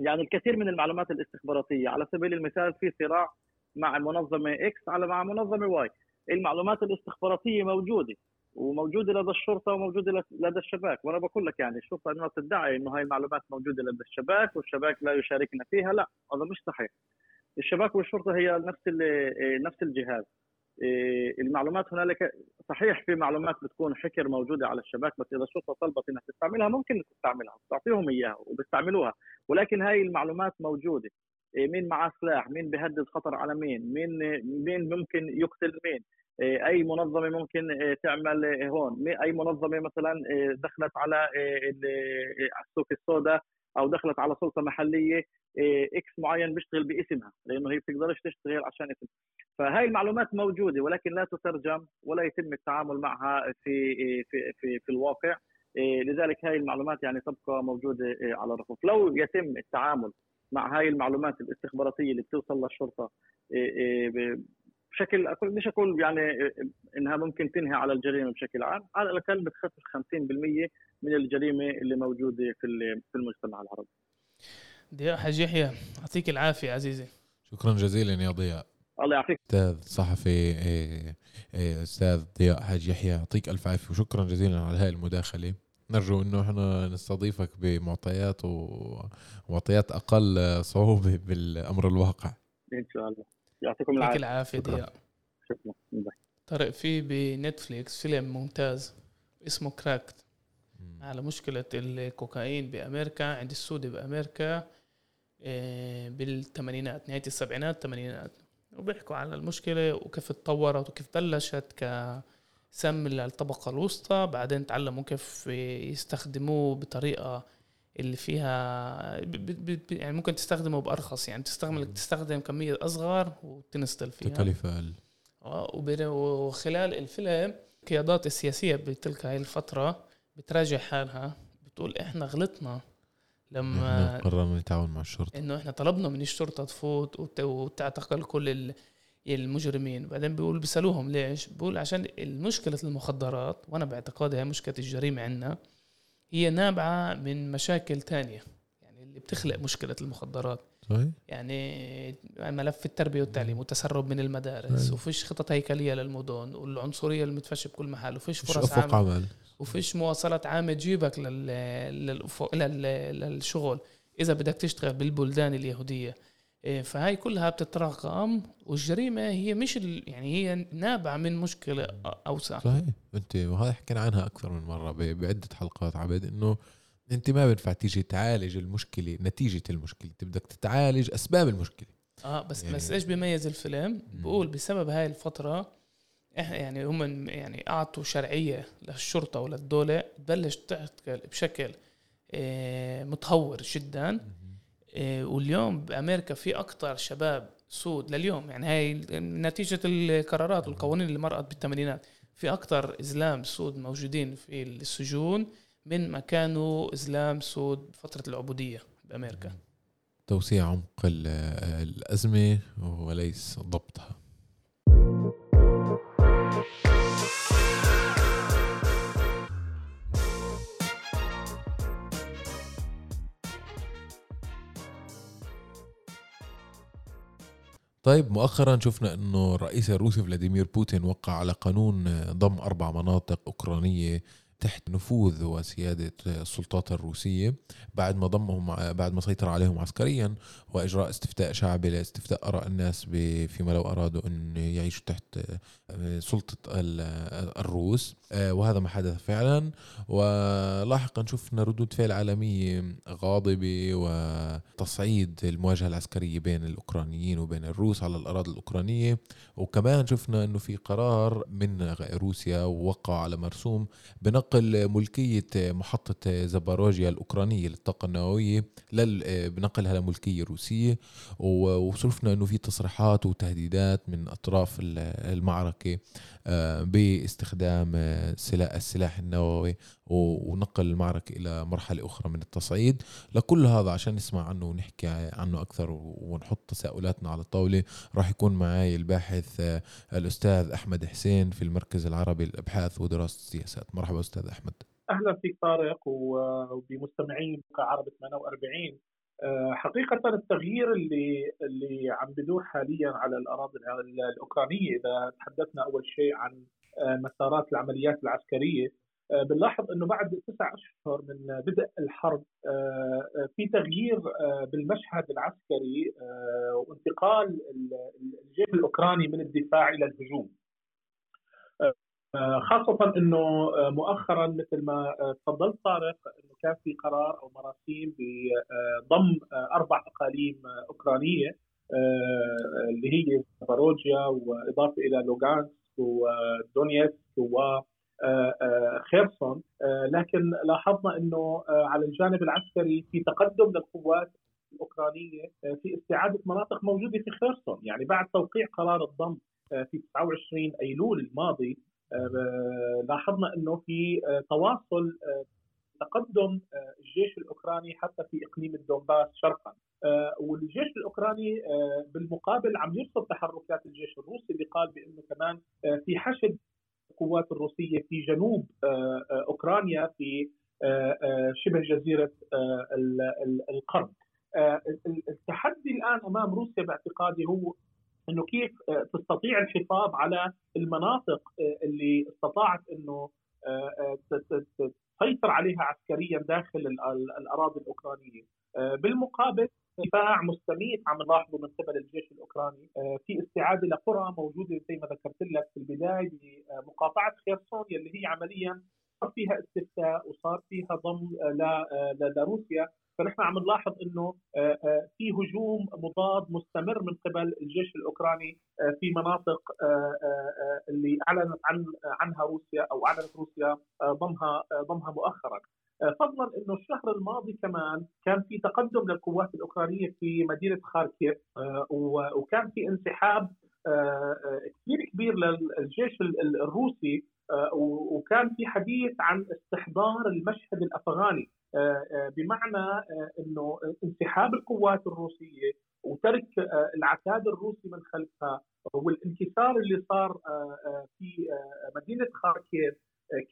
Speaker 2: يعني الكثير من المعلومات الاستخباراتية على سبيل المثال في صراع مع منظمة X على مع منظمة Y المعلومات الاستخباراتية موجودة وموجودة لدى الشرطة وموجودة لدى الشباك. وأنا بقول لك يعني الشرطة إنها تدعي إنه هاي المعلومات موجودة لدى الشباك والشباك لا يشاركنا فيها لا هذا مش صحيح. الشباك والشرطة هي نفس إيه، نفس الجهاز. إيه، المعلومات هنالك صحيح في معلومات بتكون حكر موجودة على الشباك بس إذا الشرطة طلبت انها تستعملها ممكن تستعملها تعطيهم إياها وبيستعملوها. ولكن هاي المعلومات موجودة. إيه، مين معاه سلاح؟ مين بيهدد خطر على مين؟ مين مين ممكن يقتل مين؟ أي منظمة ممكن تعمل هون؟ أي منظمة مثلا دخلت على السوق السوداء أو دخلت على سلطة محلية إكس معين بيشتغل باسمها لأنه هي بتقدرش تشتغل عشان اسم فهاي المعلومات موجودة ولكن لا تترجم ولا يتم التعامل معها في في في, في الواقع. لذلك هاي المعلومات يعني تبقى موجودة على الرفوف. لو يتم التعامل مع هاي المعلومات الاستخباراتية اللي بتوصل للشرطة بشكل أقول مش أقول يعني إنها ممكن تنهي على الجريمة بشكل عام على الأقل بتخفف 50% من الجريمة اللي موجودة في في المجتمع العربي.
Speaker 5: ضياء حاج يحيى يعطيك العافية عزيزي.
Speaker 4: شكرا جزيلا يا ضياء.
Speaker 2: الله يعافيك.
Speaker 4: أستاذ صحفي إيه، أستاذ ضياء حاج يحيى يعطيك ألف عافية وشكرا جزيلا على هاي المداخلة. نرجو إنه إحنا نستضيفك بمعطيات ومعطيات أقل صعوبة بالأمر الواقع.
Speaker 2: إن شاء الله. يعطيكم العافية.
Speaker 5: يعطيك العافيه ضياء.
Speaker 2: شكرا.
Speaker 5: طرق في بنتفليكس فيلم ممتاز اسمه كراكت على مشكلة الكوكايين بأمريكا عند السود بأمريكا آه، بالثمانينات نهاية السبعينات الثمانينات وبيحكوا على المشكلة وكيف تطورت وكيف بلشت كسم للطبقة الوسطى بعدين تعلموا كيف يستخدموه بطريقة اللي فيها يعني ممكن تستخدمه بأرخص يعني تستخدم تستخدم كمية أصغر وتنستل فيها.
Speaker 4: تكلفة أقل.
Speaker 5: آه، وخلال الفيلم القيادات السياسية بتلك هاي الفترة بتراجع حالها بتقول إحنا غلطنا
Speaker 4: لما قررنا نتعاون مع الشرطة.
Speaker 5: إنه إحنا طلبنا من الشرطة تفوت وتعتقل كل المجرمين. بعدين بيقول بيسألوهم ليش؟ بيقول عشان مشكلة المخدرات وأنا باعتقادي هي مشكلة الجريمة عندنا هي نابعة من مشاكل تانية. يعني اللي بتخلق مشكلة المخدرات.
Speaker 4: صحيح.
Speaker 5: يعني ملف التربية والتعليم والتسرب من المدارس وفيش خطط هيكلية للمدن والعنصرية المتفشة بكل محل وفيش فرص
Speaker 4: عمل, عمل.
Speaker 5: وفيش مواصلات عامة تجيبك لل... للأفق... لل... للشغل. إذا بدك تشتغل بالبلدان اليهودية فهاي كلها بتتراكم والجريمة هي مش. يعني هي نابعة من مشكلة أوسع.
Speaker 4: صحيح. انت وهذا حكينا عنها أكثر من مرة بعدة حلقات عبد إنه أنت ما بينفع تيجي تعالج المشكلة نتيجة المشكلة. أنت بدك تتعالج أسباب المشكلة.
Speaker 5: آه بس يعني بس إيش بيميز الفيلم؟ بقول بسبب هاي الفترة إحنا يعني هم يعني أعطوا شرعية للشرطة وللدولة تبلش تعتقل بشكل آه، متهور جدا. واليوم بأمريكا في أكثر شباب سود لليوم. يعني هاي نتيجة القرارات والقوانين اللي مرقت بالثمانينات. في أكثر ازلام سود موجودين في السجون من ما كانوا إسلام سود فترة العبودية بأمريكا.
Speaker 4: توسيع عمق الأزمة وليس ضبطها. طيب مؤخرا شفنا إنه الرئيس الروسي فلاديمير بوتين وقع على قانون ضم أربع مناطق أوكرانية تحت نفوذ وسيادة السلطات الروسية بعد ما ضمهم بعد ما سيطر عليهم عسكريا وإجراء استفتاء شعبي لاستفتاء آراء الناس فيما لو أرادوا أن يعيشوا تحت آه، سلطة الروس. آه، وهذا ما حدث فعلا. ولاحقا شفنا ردود فعل عالمية غاضبة وتصعيد المواجهة العسكرية بين الأوكرانيين وبين الروس على الأراضي الأوكرانية. وكمان شفنا أنه في قرار من روسيا ووقع على مرسوم بنقل ملكية محطة زباروجيا الأوكرانية للطاقة النووية بنقلها لملكية روسية وشفنا أنه في تصريحات وتهديدات من أطراف المعركة. باستخدام سلاح السلاح النووي ونقل المعركة إلى مرحلة أخرى من التصعيد. لكل هذا عشان نسمع عنه ونحكي عنه أكثر ونحط تساؤلاتنا على الطاولة راح يكون معي الباحث آه، الأستاذ أحمد حسين في المركز العربي للأبحاث ودراسة السياسات. مرحبا أستاذ أحمد.
Speaker 3: أهلا فيك طارق وبمستمعين عرب 48 آه، حقيقة التغيير اللي اللي عم بدور حاليا على الأراضي الأوكرانية إذا تحدثنا أول شيء عن آه، مسارات العمليات العسكرية آه، بنلاحظ إنه بعد تسع أشهر من بدء الحرب في تغيير بالمشهد العسكري وانتقال الجيش الأوكراني من الدفاع إلى الهجوم. خاصة إنه مؤخرا مثل ما تفضلت طارق إنه كان في قرار أو مراسيم بضم أربع أقاليم أوكرانية اللي هي زاباروجيا وإضافة إلى لوغانسك ودونيتسك و خيرسون. لكن لاحظنا إنه على الجانب العسكري في تقدم للقوات الأوكرانية في استعادة مناطق موجودة في خيرسون. يعني بعد توقيع قرار الضم في 29 أيلول الماضي لاحظنا إنه في تواصل تقدم الجيش الأوكراني حتى في إقليم الدونباس شرقا. والجيش الأوكراني بالمقابل عم يرصد تحركات الجيش الروسي اللي قال بأنه كمان في حشد القوات الروسية في جنوب أوكرانيا في شبه جزيرة القرم. التحدي الآن أمام روسيا باعتقادي هو إنه كيف تستطيع الحفاظ على المناطق اللي استطاعت إنه تسيطر عليها عسكريا داخل الأراضي الأوكرانية. بالمقابل دفاع مستميت عم نلاحظه من قبل الجيش الأوكراني. في استعاده لقرى موجودة زي ما ذكرت لك في البداية بمقاطعه خيرسون اللي هي عمليا صار فيها استفتاء وصار فيها ضم لروسيا. فنحن عم نلاحظ إنه في هجوم مضاد مستمر من قبل الجيش الأوكراني في مناطق اللي أعلنت عن عنها روسيا أو أعلنت روسيا ضمها ضمها مؤخرا. فضلا إنه الشهر الماضي كمان كان في تقدم للقوات الأوكرانية في مدينة خاركيف وكان في انسحاب كثير كبير للجيش الروسي وكان في حديث عن استحضار المشهد الأفغاني. بمعنى إنه انسحاب القوات الروسية وترك العتاد الروسي من خلفها والانكسار اللي صار في مدينة خاركيف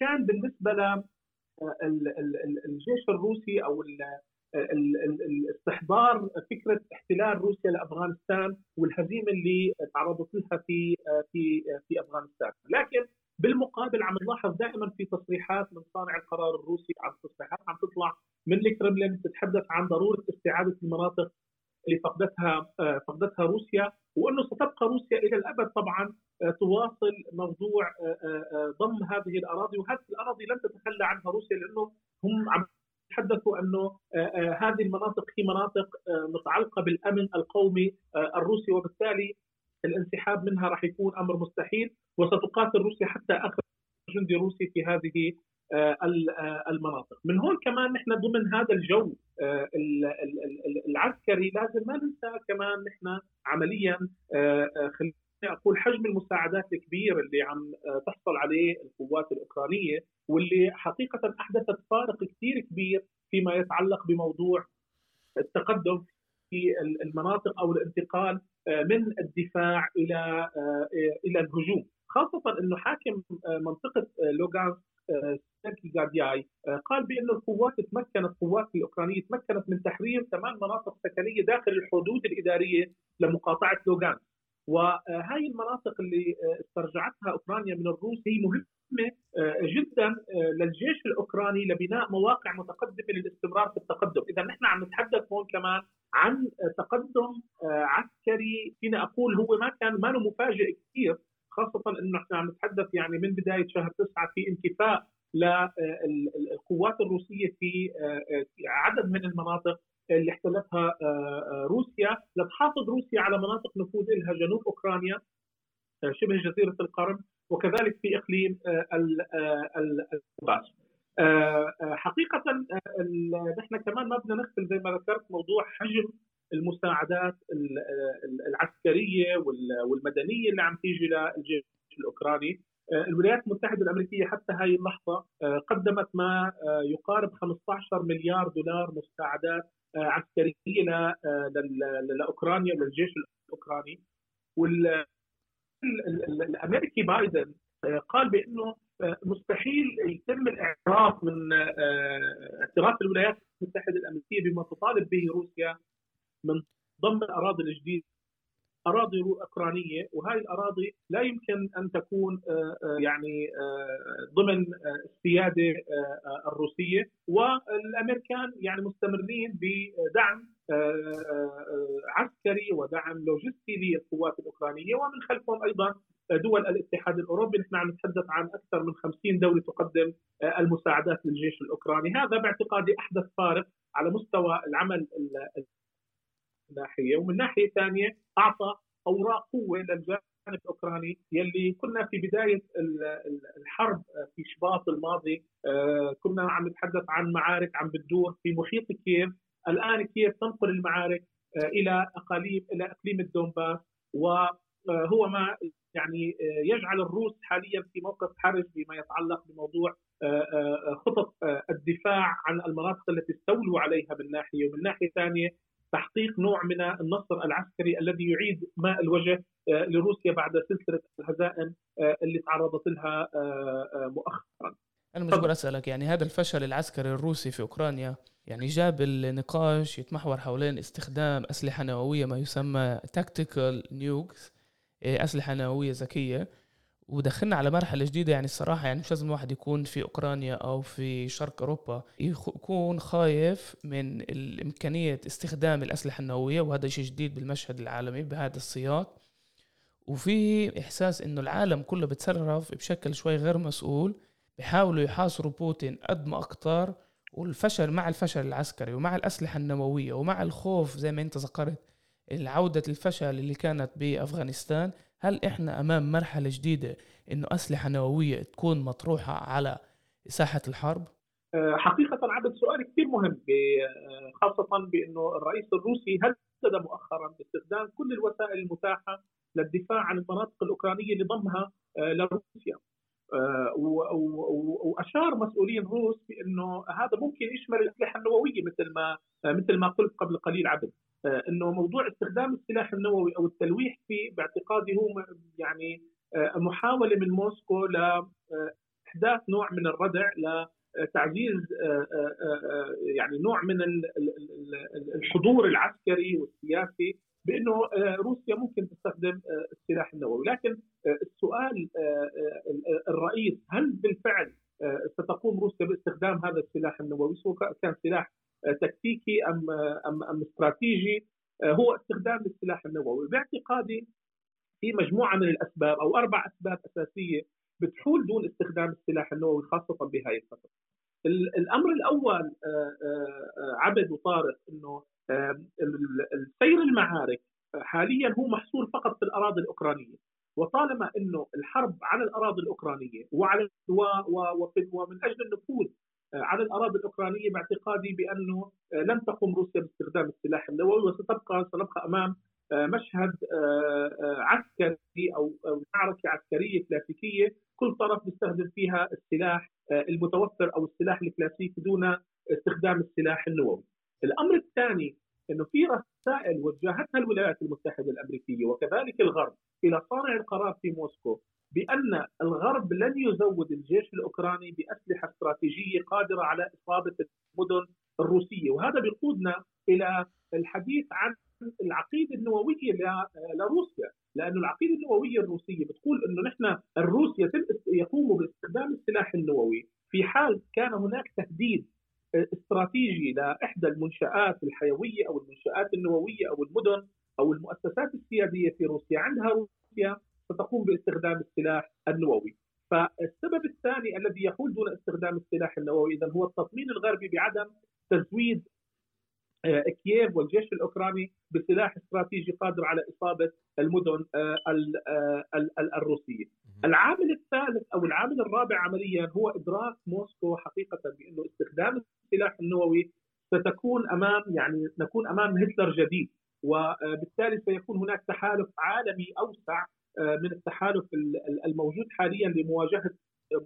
Speaker 3: كان بالنسبة ل الجيش الروسي أو الاستحضار فكرة احتلال روسيا لأفغانستان والهزيمة اللي تعرضت لها في في في أفغانستان، لكن بالمقابل عم نلاحظ دائما في تصريحات من صانع القرار الروسي عم تصريحات عم تطلع من الكرملين تتحدث عن ضرورة استعادة المناطق اللي فقدتها فقدتها روسيا وأنه ستبقى روسيا إلى الأبد طبعا تواصل موضوع ضم هذه الأراضي وهذه الأراضي لن تتخلى عنها روسيا لأنه هم عم يتحدثوا أنه هذه المناطق هي مناطق متعلقة بالأمن القومي الروسي وبالتالي الانسحاب منها راح يكون أمر مستحيل وستقاتل روسيا حتى اخر جندي روسي في هذه المناطق. من هون كمان نحن ضمن هذا الجو العسكري لازم ما ننسى كمان نحن عمليا خليني أقول حجم المساعدات الكبير اللي عم تحصل عليه القوات الأوكرانية واللي حقيقة أحدثت فارق كثير كبير فيما يتعلق بموضوع التقدم في المناطق أو الانتقال من الدفاع إلى إلى الهجوم. خاصة إنه حاكم منطقة لوغانسك سيركي قال بأن القوات تمكنت القوات الأوكرانية تمكنت من تحرير ثمان مناطق سكنية داخل الحدود الإدارية لمقاطعة لوغان وهاي المناطق اللي استرجعتها أوكرانيا من الروس هي مهمة جدا للجيش الأوكراني لبناء مواقع متقدمة للاستمرار في التقدم. إذا نحن عم نتحدث هون كمان عن تقدم عسكري. فينا أقول هو ما كان ما مفاجئ كثير خاصة إنه إحنا عم نتحدث يعني من بداية شهر تسعة في انكفاء للقوات الروسية في عدد من المناطق. اللي احتلتها روسيا. لتحافظ روسيا على مناطق نفوذ لها جنوب أوكرانيا شبه جزيرة القرم وكذلك في إقليم الباس حقيقة نحن كمان ما بدنا نغفل زي ما ذكرت موضوع حجم المساعدات العسكرية والمدنية اللي عم تيجي للجيش الأوكراني. الولايات المتحدة الأمريكية حتى هاي اللحظة قدمت ما يقارب 15 مليار دولار مساعدات عسكريه لاوكرانيا وللجيش الأوكراني. والامريكي بايدن قال بأنه مستحيل يتم الاعتراف من اعتراف الولايات المتحدة الأمريكية بما تطالب به روسيا من ضم الأراضي الجديدة. أراضي أوكرانية وهذه الأراضي لا يمكن أن تكون يعني ضمن السيادة الروسية. والأمريكان يعني مستمرين بدعم عسكري ودعم لوجستي للقوات الأوكرانية. ومن خلفهم أيضا دول الاتحاد الأوروبي. نحن عم نتحدث عن أكثر من 50 دولة تقدم المساعدات للجيش الأوكراني. هذا باعتقادي أحدث فارق على مستوى العمل ناحية ومن ناحية ثانية أعطى أوراق قوة للجانب الأوكراني يلي كنا في بداية الحرب في شباط الماضي. كنا عم نتحدث عن معارك عم بتدور في محيط كييف. الآن كييف تنقل المعارك إلى أقاليم إلى إقليم الدونباس. وهو ما يعني يجعل الروس حاليا في موقف حرج بما يتعلق بموضوع خطط الدفاع عن المناطق التي استولوا عليها من ناحية ومن ناحية ثانية تحقيق نوع من النصر العسكري الذي يعيد ماء الوجه لروسيا بعد سلسلة الهزائم اللي تعرضت لها مؤخرا.
Speaker 5: أنا مش بقول أسألك يعني هذا الفشل العسكري الروسي في أوكرانيا يعني جاب النقاش يتمحور حوالين استخدام أسلحة نووية ما يسمى tactical nukes أسلحة نووية ذكية ودخلنا على مرحلة جديدة يعني الصراحة يعني مش لازم الواحد يكون في أوكرانيا أو في شرق أوروبا يكون خايف من إمكانية استخدام الأسلحة النووية وهذا شيء جديد بالمشهد العالمي بهذا السياق. وفي إحساس إنه العالم كله بتصرف بشكل شوي غير مسؤول بيحاولوا يحاصروا بوتين قد ما أكتر والفشل مع الفشل العسكري ومع الأسلحة النووية ومع الخوف زي ما أنت ذكرت العودة الفشل اللي كانت بأفغانستان هل إحنا أمام مرحلة جديدة إنه أسلحة نووية تكون مطروحة على ساحة الحرب؟
Speaker 3: آه، حقيقة عبد سؤال كثير مهم آه، خاصة بأنه الرئيس الروسي هدد مؤخرا باستخدام كل الوسائل المتاحة للدفاع عن المناطق الأوكرانية اللي ضمها آه، لروسيا وأشار مسؤولين روس بإنه هذا ممكن يشمل الأسلحة النووية مثل ما مثل ما قلت قبل قليل عبد إنه موضوع استخدام السلاح النووي أو التلويح فيه باعتقادي هو يعني محاولة من موسكو لاحداث نوع من الردع لتعزيز يعني نوع من الحضور العسكري والسياسي بأنه روسيا ممكن تستخدم السلاح النووي، لكن السؤال الرئيس هل بالفعل ستقوم روسيا باستخدام هذا السلاح النووي؟ سواء كان سلاح تكتيكي أم أم أم استراتيجي هو استخدام السلاح النووي، باعتقادي في مجموعة من الأسباب أو أربع أسباب أساسية بتحول دون استخدام السلاح النووي خاصة بهذه الفترة. الأمر الأول عبد وطارق إنه السير المعارك حاليا هو محصور فقط في الأراضي الأوكرانية وطالما إنه الحرب على الأراضي الأوكرانية وعلى و و ومن أجل النفوذ على الأراضي الأوكرانية باعتقادي بأنه لن تقوم روسيا باستخدام السلاح النووي وستبقى سنبقى أمام مشهد عسكري أو معركة عسكرية كلاسيكية كل طرف بيستخدم فيها السلاح المتوفر أو السلاح الكلاسيكي دون استخدام السلاح النووي. الأمر الثاني إنه في رسائل وجهتها الولايات المتحدة الأمريكية وكذلك الغرب إلى صانع القرار في موسكو بأن الغرب لن يزود الجيش الأوكراني بأسلحة استراتيجية قادرة على إصابة المدن الروسية. وهذا بيقودنا إلى الحديث عن العقيدة النووية لروسيا. لأنه العقيدة النووية الروسية بتقول إنه نحن الروس يتم يقوموا باستخدام السلاح النووي في حال كان هناك تهديد استراتيجي لإحدى المنشآت الحيوية أو المنشآت النووية أو المدن أو المؤسسات السيادية في روسيا عندها روسيا ستقوم باستخدام السلاح النووي. فالسبب الثاني الذي يحول دون استخدام السلاح النووي اذا هو التطمين الغربي بعدم تزويد آه، كييف والجيش الأوكراني بسلاح استراتيجي قادر على إصابة المدن آه، آه، الروسية. العامل الثالث أو العامل الرابع عمليا هو إدراك موسكو حقيقة بأنه استخدام السلاح النووي ستكون أمام يعني نكون أمام هتلر جديد وبالتالي سيكون هناك تحالف عالمي أوسع من التحالف الموجود حاليا لمواجهة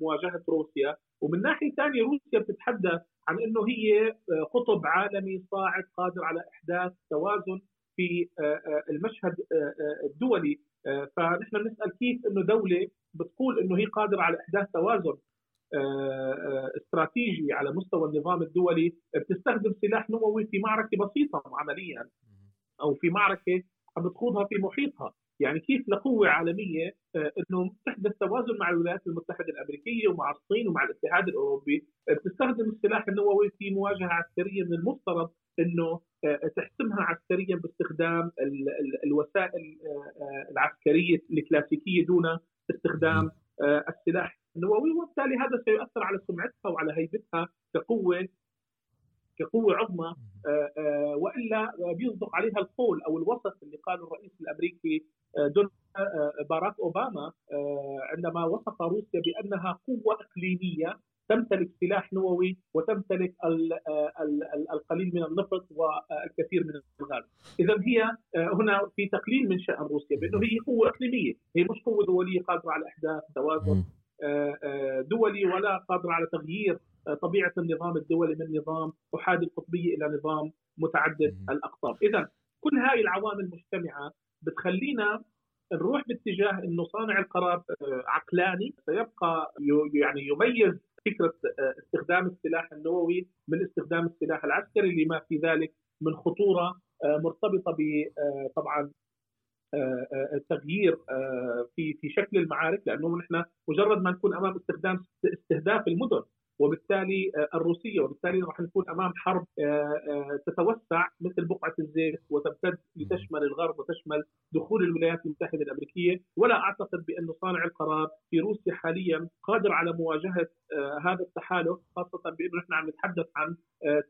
Speaker 3: مواجهة روسيا. ومن ناحية ثانية روسيا بتتحدث عن إنه هي قطب عالمي صاعد قادر على إحداث توازن في المشهد الدولي. فنحن بنسأل كيف إنه دولة بتقول إنه هي قادرة على إحداث توازن استراتيجي على مستوى النظام الدولي بتستخدم سلاح نووي في معركة بسيطة عمليا أو في معركة عم بتخوضها في محيطها. يعني كيف لقوة عالمية آه، إنه تحدث توازن مع الولايات المتحدة الأمريكية ومع الصين ومع الاتحاد الأوروبي. آه، بتستخدم السلاح النووي في مواجهة عسكرية من المفترض إنه آه، تحسمها عسكريا باستخدام الوسائل العسكرية الكلاسيكية دون استخدام السلاح النووي وبالتالي هذا سيؤثر على سمعتها وعلى هيبتها كقوة كقوة عظمى آه، آه، وإلا بيصدق عليها القول أو الوصف اللي قاله الرئيس الأمريكي آه، باراك أوباما عندما وصف روسيا بأنها قوة إقليمية تمتلك سلاح نووي وتمتلك القليل من النفط والكثير من الغاز. اذا هي هنا في تقليل من شأن روسيا بأنه هي قوة إقليمية. هي مش قوة دولية قادرة على إحداث توازن دولي ولا قادرة على تغيير طبيعة النظام الدولي من نظام أحادي القطبية إلى نظام متعدد الأقطاب. اذا كل هاي العوامل مجتمعة بتخلينا نروح باتجاه إنه صانع القرار عقلاني سيبقى يعني يميز فكرة آه، استخدام السلاح النووي من استخدام السلاح العسكري لما في ذلك من خطورة آه، مرتبطة ب آه، طبعا التغيير في في شكل المعارك لأنه نحن مجرد ما نكون أمام استخدام استهداف المدن. وبالتالي آه، الروسية وبالتالي راح نكون أمام حرب آه، آه، تتوسع مثل بقعة الزيت وتمتد لتشمل الغرب وتشمل دخول الولايات المتحدة الأمريكية. ولا أعتقد بانه صانع القرار في روسيا حاليا قادر على مواجهة هذا التحالف خاصة بأنه نحن عم نتحدث عن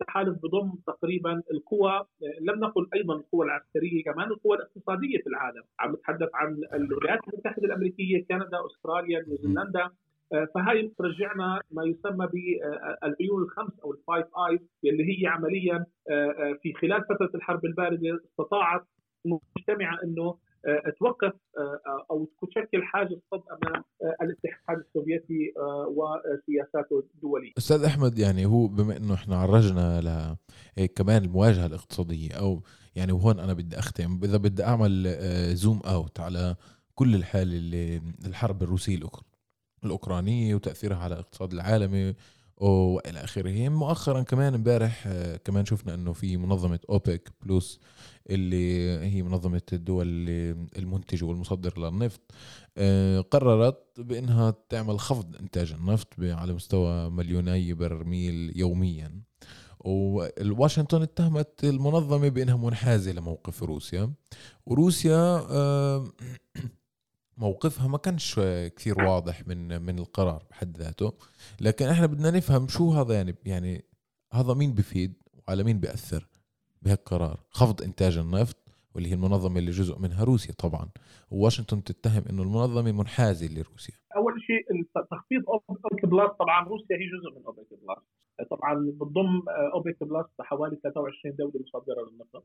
Speaker 3: تحالف بضم تقريبا القوى لم نقل أيضا القوى العسكرية كمان القوى الاقتصادية في العالم. عم نتحدث عن الولايات المتحدة الأمريكية كندا أستراليا نيوزيلندا. فهي بترجعنا ما يسمى بالعيون الخمس أو ال Five Eyes اللي هي عمليا آه، آه، في خلال فترة الحرب الباردة استطاعت مجتمعه إنه توقف أو تشكل حاجز صد أمام الاتحاد السوفيتي وسياساته الدولية.
Speaker 4: أستاذ أحمد يعني هو بما إنه إحنا عرجنا ل كمان المواجهة الاقتصادية أو يعني وهون أنا بدي أختم إذا بدي أعمل zoom out على كل الحاله اللي الحرب الروسية الأوكرانية وتأثيرها على الاقتصاد العالمي وإلى آخره. مؤخرا كمان امبارح آه، كمان شفنا إنه في منظمة أوبك بلس اللي هي منظمة الدول المنتجة والمصدر للنفط آه، قررت بإنها تعمل خفض إنتاج النفط على مستوى مليوني برميل يوميا. وواشنطن اتهمت المنظمة بإنها منحازة لموقف روسيا. وروسيا آه، موقفها ما كانش كثير واضح من من القرار بحد ذاته. لكن إحنا بدنا نفهم شو هذا يعني يعني هذا مين بفيد وعلى مين بيأثر بهالقرار؟ خفض إنتاج النفط واللي هي المنظمة اللي جزء منها روسيا طبعا. وواشنطن تتهم إنه المنظمة منحازة لروسيا.
Speaker 3: أول شيء تخفيض أوبك بلس طبعا روسيا هي جزء من أوبك بلس طبعا بتضم اوبك بلس حوالي 23 دولة مصدرة للنفط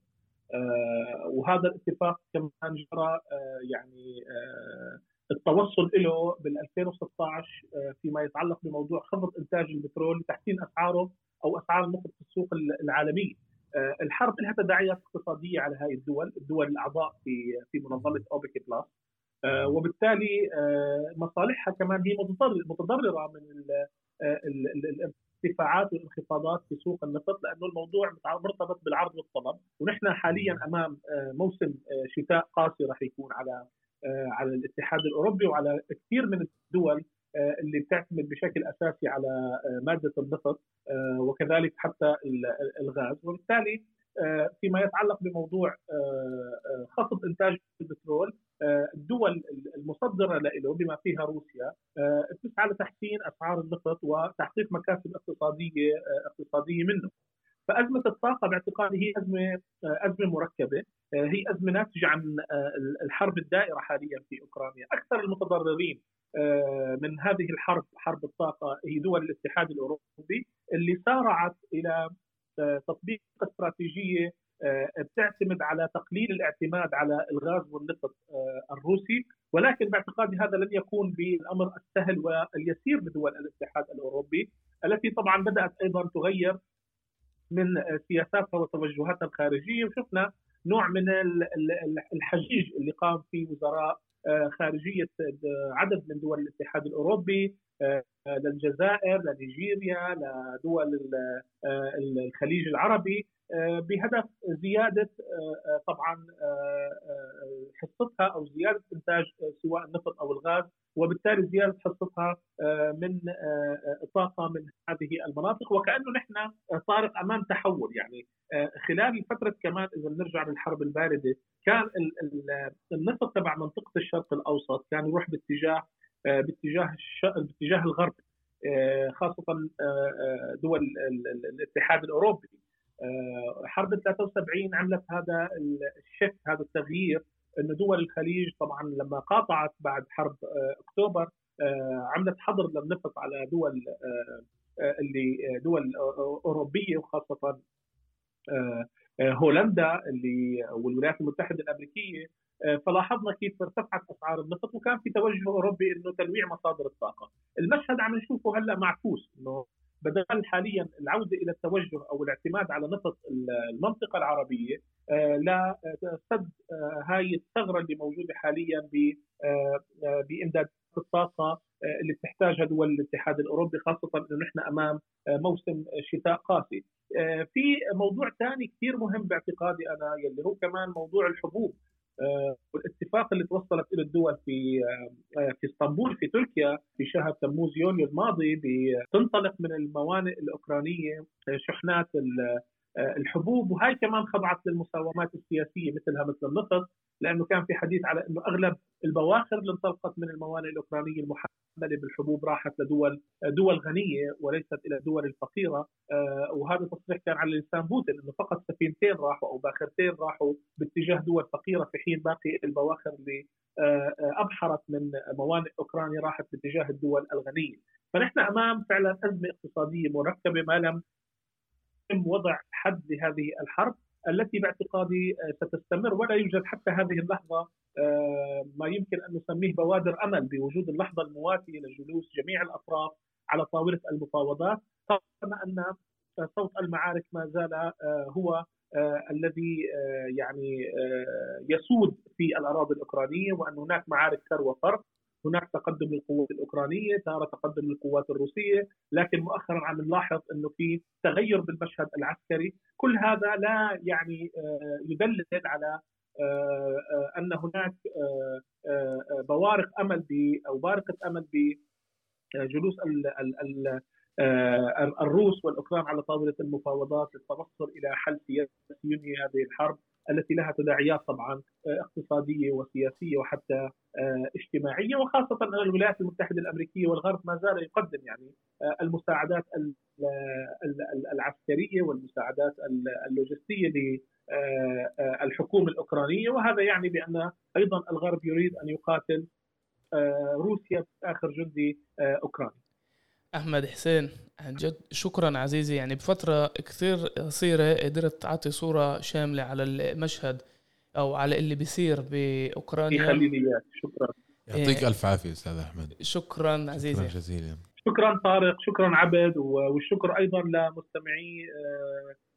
Speaker 3: آه، وهذا الاتفاق كمان جرى آه، يعني آه، التوصل له بال 2016 فيما يتعلق بموضوع خفض إنتاج البترول لتحسين أسعاره أو أسعار في السوق العالمية. الحرب لها تداعيات اقتصادية على هذه الدول، الدول الأعضاء في في منظمة اوبك بلس وبالتالي مصالحها كمان هي متضررة من ارتفاعات والانخفاضات في سوق النفط لأنه الموضوع مرتبط بالعرض والطلب. ونحن حاليا أمام آه، موسم آه، شتاء قاسي راح يكون على آه، على الاتحاد الأوروبي وعلى كثير من الدول اللي بتعتمد بشكل أساسي على مادة النفط وكذلك حتى الغاز. وبالتالي فيما يتعلق بموضوع خفض إنتاج البترول الدول المصدرة له بما فيها روسيا تسعى لتحسين أسعار النفط وتحقيق مكاسب اقتصادية اقتصادية منه. فأزمة الطاقة باعتقادي هي أزمة أزمة مركبة هي أزمة ناتجة عن الحرب الدائرة حاليا في أوكرانيا، أكثر المتضررين من هذه الحرب حرب الطاقة هي دول الاتحاد الأوروبي اللي سارعت إلى تطبيق استراتيجية آه، بتعتمد على تقليل الاعتماد على الغاز والنفط آه، الروسي. ولكن باعتقادي هذا لن يكون بالأمر السهل واليسير لدول الاتحاد الأوروبي التي طبعا بدأت أيضا تغير من سياساتها وتوجهاتها الخارجية. وشفنا نوع من الحجيج اللي قام فيه وزراء خارجية عدد من دول الاتحاد الأوروبي للجزائر لنيجيريا لدول الخليج العربي. آه، بهدف زيادة آه، آه، طبعا حصتها أو زيادة إنتاج سواء النفط أو الغاز وبالتالي زيادة حصتها من الطاقه من هذه المناطق. وكأنه نحن صارت أمام تحول. يعني خلال فترة كمان إذا بنرجع للحرب الباردة كان النفط تبع منطقة الشرق الأوسط كان يروح باتجاه باتجاه باتجاه الغرب خاصة دول الاتحاد الأوروبي. آه، حرب 73 عملت هذا الشك هذا التغيير إنه دول الخليج طبعا لما قاطعت بعد حرب أكتوبر عملت حظر للنفط على دول اللي دول أوروبية وخاصة هولندا اللي والولايات المتحدة الأمريكية فلاحظنا كيف ارتفعت أسعار النفط وكان في توجه أوروبي إنه تنويع مصادر الطاقة، المشهد عم نشوفه هلأ معكوس إنه بدل حاليا العودة إلى التوجه أو الاعتماد على نفط المنطقة العربية لسد هاي الثغرة اللي موجودة حاليا بإمداد الطاقة اللي بتحتاجها دول الاتحاد الأوروبي خاصة إنه نحن أمام موسم شتاء قاسي. في موضوع ثاني كثير مهم باعتقادي أنا يلي هو كمان موضوع الحبوب والاتفاق اللي توصلت إلى الدول في في اسطنبول في تركيا في شهر تموز يوليو الماضي بتنطلق من الموانئ الأوكرانية شحنات الحبوب وهي كمان خضعت للمساومات السياسية مثلها مثل النفط لأنه كان في حديث على إنه أغلب البواخر اللي انطلقت من الموانئ الأوكرانية المحملة بالحبوب راحت لدول دول غنية وليست إلى الدول الفقيرة وهذا التصريح كان على لسان بوتين إنه فقط سفينتين راحوا أو باخرتين راحوا باتجاه دول فقيرة في حين باقي البواخر اللي أبحرت من موانئ أوكرانيا راحت باتجاه الدول الغنية. فنحن أمام فعلا أزمة اقتصادية مركبة ما لم يتم وضع حد لهذه الحرب التي باعتقادي ستستمر ولا يوجد حتى هذه اللحظة ما يمكن أن نسميه بوادر أمل بوجود اللحظة المواتية لجلوس جميع الأطراف على طاولة المفاوضات. طالما أن صوت المعارك ما زال هو الذي يعني يسود في الأراضي الأوكرانية وأن هناك معارك ثر وفرق هناك تقدم للقوات الأوكرانية، تارة تقدم للقوات الروسية، لكن مؤخرا عم نلاحظ إنه في تغير بالمشهد العسكري، كل هذا لا يعني يدلل على أن هناك بوارق أمل ب أو بارقة أمل بجلوس الروس والأوكران على طاولة المفاوضات للتوصل إلى حل سياسي ينهي هذه الحرب. التي لها تداعيات طبعا اقتصادية وسياسية وحتى اجتماعية وخاصة أن الولايات المتحدة الأمريكية والغرب ما زال يقدم يعني المساعدات العسكرية والمساعدات اللوجستية للحكومه الأوكرانية وهذا يعني بأن أيضا الغرب يريد أن يقاتل روسيا باخر جندي أوكراني.
Speaker 5: أحمد حسين عن جد شكرا عزيزي. يعني بفترة كثير قصيرة قدرت تعطي صورة شاملة على المشهد أو على اللي بيصير بأوكرانيا.
Speaker 3: يخلي لي اياك شكرا.
Speaker 4: يعطيك ألف عافية أستاذ أحمد.
Speaker 5: شكرا عزيزي.
Speaker 4: شكرا جزيلا.
Speaker 3: شكرا طارق شكرا عبد والشكر أيضا لمستمعي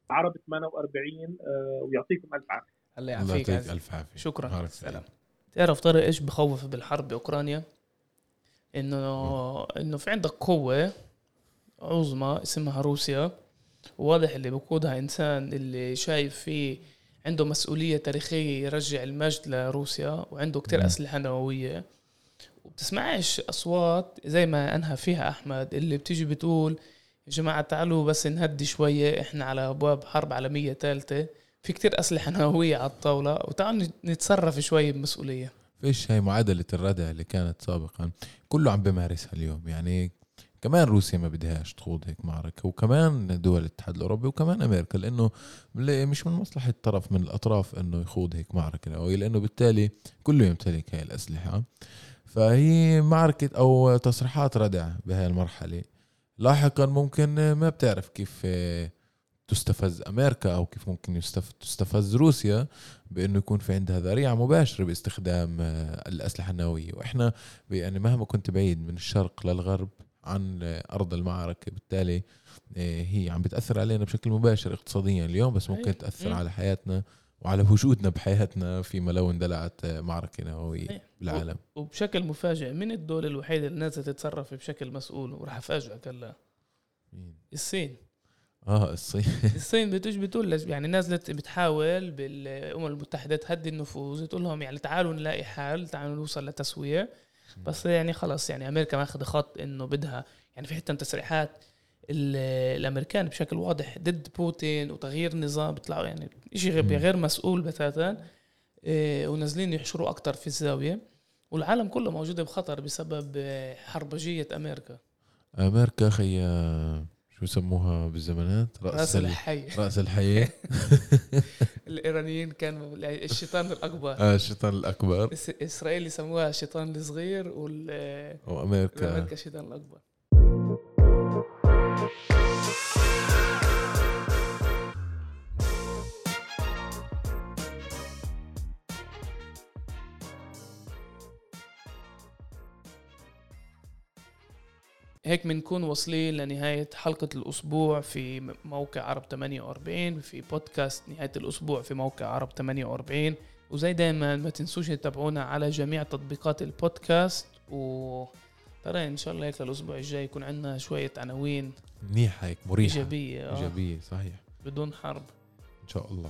Speaker 3: عرب 48 ويعطيكم ألف عافية.
Speaker 5: الله يعافيك
Speaker 4: ألف عافية.
Speaker 5: شكرا. سلام. تعرف طارق إيش بخوف بالحرب باوكرانيا؟ إنه إنه في عندك قوة عظمى اسمها روسيا واضح اللي بقودها إنسان اللي شايف فيه عنده مسؤولية تاريخية يرجع المجد لروسيا وعنده كتير أسلحة نووية. وبتسمعش أصوات زي ما أنهى فيها أحمد اللي بتيجي بتقول يا جماعة تعالوا بس نهدي شوية إحنا على أبواب حرب عالمية ثالثه في كتير أسلحة نووية على الطاولة وتعالوا نتصرف شوية بمسؤولية.
Speaker 4: فيش هاي معادلة الردع اللي كانت سابقا. كله عم بمارسها اليوم. يعني كمان روسيا ما بدهاش تخوض هيك معركة وكمان دول الاتحاد الأوروبي وكمان أمريكا لأنه مش من مصلحة طرف من الأطراف أنه يخوض هيك معركة نووية لأنه بالتالي كله يمتلك هاي الأسلحة. فهي معركة أو تصريحات ردع بهاي المرحلة. لاحقا ممكن ما بتعرف كيف تستفز أمريكا أو كيف ممكن تستفز روسيا بأنه يكون في عندها ذريعة مباشرة باستخدام الأسلحة النووية. وإحنا يعني مهما كنت بعيد من الشرق للغرب عن أرض المعركة بالتالي هي عم بتأثر علينا بشكل مباشر اقتصاديا اليوم بس ممكن تأثر على حياتنا وعلى وجودنا بحياتنا فيما لو اندلعت معركة نووية بالعالم.
Speaker 5: وبشكل مفاجئ من الدول الوحيدة اللي نازلة تتصرف بشكل مسؤول وراح أفاجئك هلأ؟ الصين.
Speaker 4: آه الصين.
Speaker 5: الصين بتجي بتقول يعني نزلت بتحاول بالأمم المتحدة تهدي النفوذ تقول لهم يعني تعالوا نلاقي حل تعالوا نوصل لتسوية. بس يعني خلص يعني أمريكا ماخذ خط إنه بدها يعني في حتى تصريحات الأمريكان بشكل واضح ضد بوتين وتغيير نظام بيطلعوا يعني شيء غير مسؤول بتاتا. إيه ونازلين يحشروا أكثر في الزاوية. والعالم كله موجودة بخطر بسبب حربجيه أمريكا.
Speaker 4: أمريكا خي شو سموها بالزمانات؟
Speaker 5: رأس
Speaker 4: رأس ال...
Speaker 5: الحي.
Speaker 4: رأس الحياة
Speaker 5: الإيرانيين كانوا الشيطان الأكبر.
Speaker 4: آه الشيطان الأكبر.
Speaker 5: إس- إسرائيل يسموها الشيطان الصغير وال
Speaker 4: وأمريكا.
Speaker 5: أمريكا الشيطان الأكبر. هيك بنكون واصلين لنهاية حلقة الأسبوع في موقع عرب 48 في بودكاست نهاية الأسبوع في موقع عرب 48 وزي دايما ما تنسوش تتابعونا على جميع تطبيقات البودكاست. و ترى إن شاء الله هيك للأسبوع الجاي يكون عندنا شوية عناوين
Speaker 4: منيحة هيك مريحة.
Speaker 5: إيجابية. آه،
Speaker 4: إيجابية صحيح.
Speaker 5: بدون حرب.
Speaker 4: إن شاء الله.